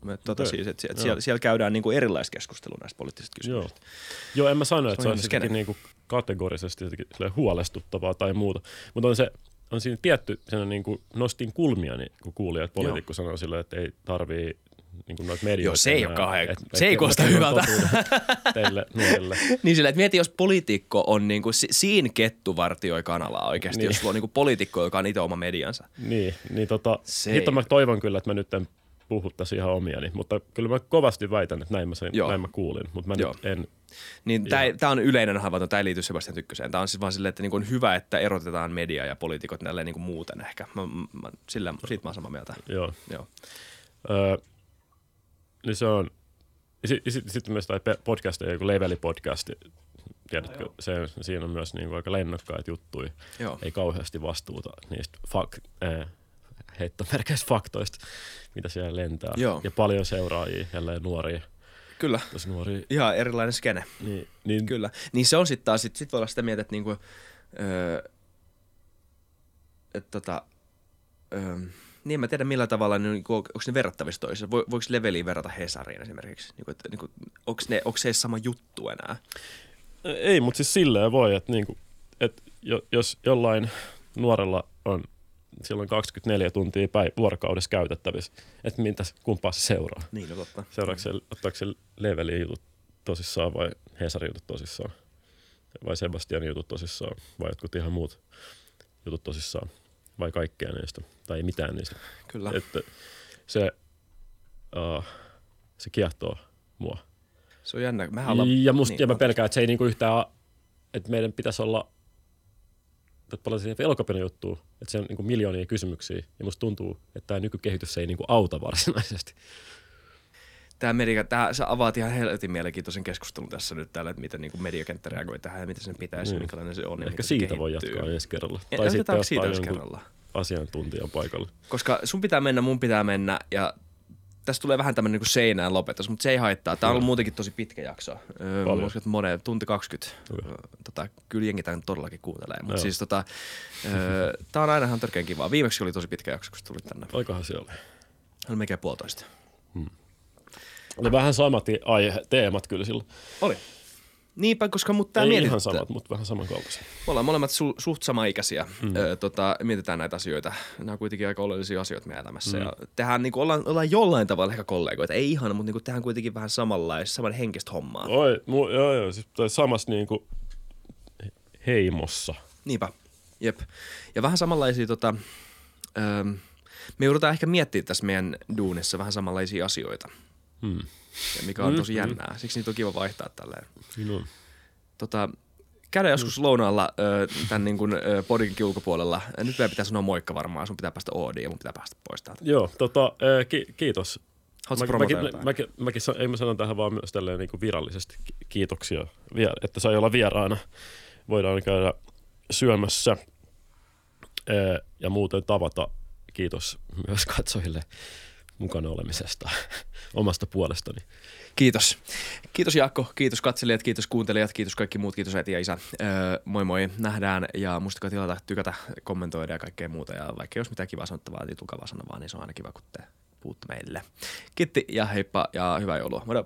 Mä Tota Okei. siis, että sie- Joo. siellä, siellä käydään niin kuin erilaista keskustelua näistä poliittisista Joo. kysymyksistä. Joo, en mä sano, että Se se on on jotenkin skene. niinku kategorisesti huolestuttavaa tai muuta. Mutta on se on siinä tietty, sen niinku nostin kulmia, niin kun kuulin, että poliitikko sanoo silleen, että ei tarvii niinku noita medioita. Joo, se ei ole kauhean- et- se ei et- et- hyvältä. Teille nuorille. Niin sillä, että mieti, jos poliitikko on niin kuin, siinä kettu vartioi kanalaa oikeasti, Niin. niin. jos sulla on niin kuin poliitikko, joka on itse oma mediansa. Niin, niin tota, Se hitto ei- mä toivon kyllä, että mä nyt en puhuttaisi ihan omiani, mutta kyllä mä kovasti väitän, että näin mä, sen, näin mä kuulin, mutta mä Joo. nyt en, Niin tämä on yleinen havainto, tämä ei liity Sebastian Tykköseen. Tämä on siis vaan silleen, että niin kuin on hyvä, että erotetaan media ja poliitikot tälleen niin kuin muuten ehkä. Mä, mä, sillä, siitä mä oon samaa mieltä. joo. Joo. Öö, niin se on, sitten sit, sit myös tai podcast, joku leveli-podcast, tiedätkö, se, siinä on myös niin aika lennokkaita juttuja, Joo. ei kauheasti vastuuta niistä fak, äh, heittomerkeistä faktoista, mitä siellä lentää. Joo. Ja paljon seuraajia, jälleen nuoria, Kyllä. tosi nuoria. Ihan erilainen skene. Niin, niin Kyllä. Niin se on sitten taas, sit, sit voi olla sitä mieltä, että niinku, öö, et tota, öö, niin en mä tiedä millä tavalla, ne, niinku, onko ne verrattavissa toisiinsa. Vo, voiko leveliin verrata Hesariin esimerkiksi? Niinku, että, niinku, onko, ne, onko se sama juttu enää? Ei, mutta siis silleen voi, että, niinku, että jo, jos jollain nuorella on silloin 24 tuntia päin, vuorokaudessa käytettävissä, että mitä, kumpaa se seuraa. Niin, no totta. Seuraako se, ottaako se Levelin jutut tosissaan vai Hesarin jutut tosissaan? Vai Sebastianin jutut tosissaan? Vai jotkut ihan muut jutut tosissaan? Vai kaikkea niistä? Tai ei mitään niistä? Kyllä. Että se, uh, se kiehtoo mua. Se on jännä. Mehän ollaan, Ja, musta, niin, ja mä anteeksi. pelkään, että se ei niinku yhtään, että meidän pitäisi olla paljon siihen elokapina juttu, että se on niinku miljoonia kysymyksiä, ja musta tuntuu, että tämä nykykehitys ei niinku auta varsinaisesti. Tämä media, tää, sä avaat ihan helvetin mielenkiintoisen keskustelun tässä nyt täällä, että miten niin mediakenttä reagoi tähän ja miten sen pitäisi, Niin. mm. minkälainen se on. Ehkä siitä voi kehittyy. jatkaa ensi kerralla. Ja Tai sitten siitä ensi kerralla? asiantuntijan paikalle. Koska sun pitää mennä, mun pitää mennä ja tässä tulee vähän tämmöinen niin seinään lopetus, mutta se ei haittaa. Tämä on ollut muutenkin tosi pitkä jakso. Öö, Paljon. että monen, tunti 20. Okei. Öö, tota, kyllä jengi tämän todellakin kuuntelee. Mutta siis tota, öö, tää on aina ihan törkeän kivaa. Viimeksi oli tosi pitkä jakso, kun sä tulit tänne. Olikohan siellä? Oli melkein puolitoista. Oli vähän samat aihe, teemat kyllä silloin. Oli. Niinpä, koska mut tää Ei mietityttää. ihan samat, mutta vähän samankaltaisia. Me ollaan molemmat su- suht samaikäisiä. Mm. Öö, tota, mietitään näitä asioita. Nämä on kuitenkin aika oleellisia asioita meidän elämässä. Mm. Ja tehdään, niin ollaan, ollaan jollain tavalla ehkä kollegoita. Ei ihan, mutta niin tehdään kuitenkin vähän samanlaista, saman henkistä hommaa. Oi, mu, joo, joo, siis toi samassa niinku heimossa. Niinpä, jep. Ja vähän samanlaisia tota, öö, me joudutaan ehkä miettimään tässä meidän duunissa vähän samanlaisia asioita, Hmm. Ja mikä on Mm, tosi mm. jännää. Siksi niitä on kiva vaihtaa tälleen. Niin on. Tota, käydään joskus lounaalla ö, tämän niin kuin, ö, podinkin ulkopuolella. Nyt meidän pitää sanoa moikka varmaan, sun pitää päästä Oodiin ja mun pitää päästä pois täältä. Joo, tota, ki- kiitos. Haluatko mäkin, mäkin, mäkin, sa- ei mä sanon tähän vaan myös tälleen niin kuin virallisesti ki- kiitoksia, että sai olla vieraana. Voidaan käydä syömässä ja muuten tavata. Kiitos myös katsojille mukana olemisesta omasta puolestani. Kiitos. Kiitos Jaakko, kiitos katselijat, kiitos kuuntelijat, kiitos kaikki muut, kiitos äiti ja isä. Öö, moi moi, nähdään ja muistakaa tilata, tykätä, kommentoida ja kaikkea muuta. Ja vaikka jos mitään kivaa sanottavaa, niin tulkaa vaan sanomaan, niin se on aina kiva, kun te puhutte meille. Kiitti ja heippa ja hyvää joulua. Moi.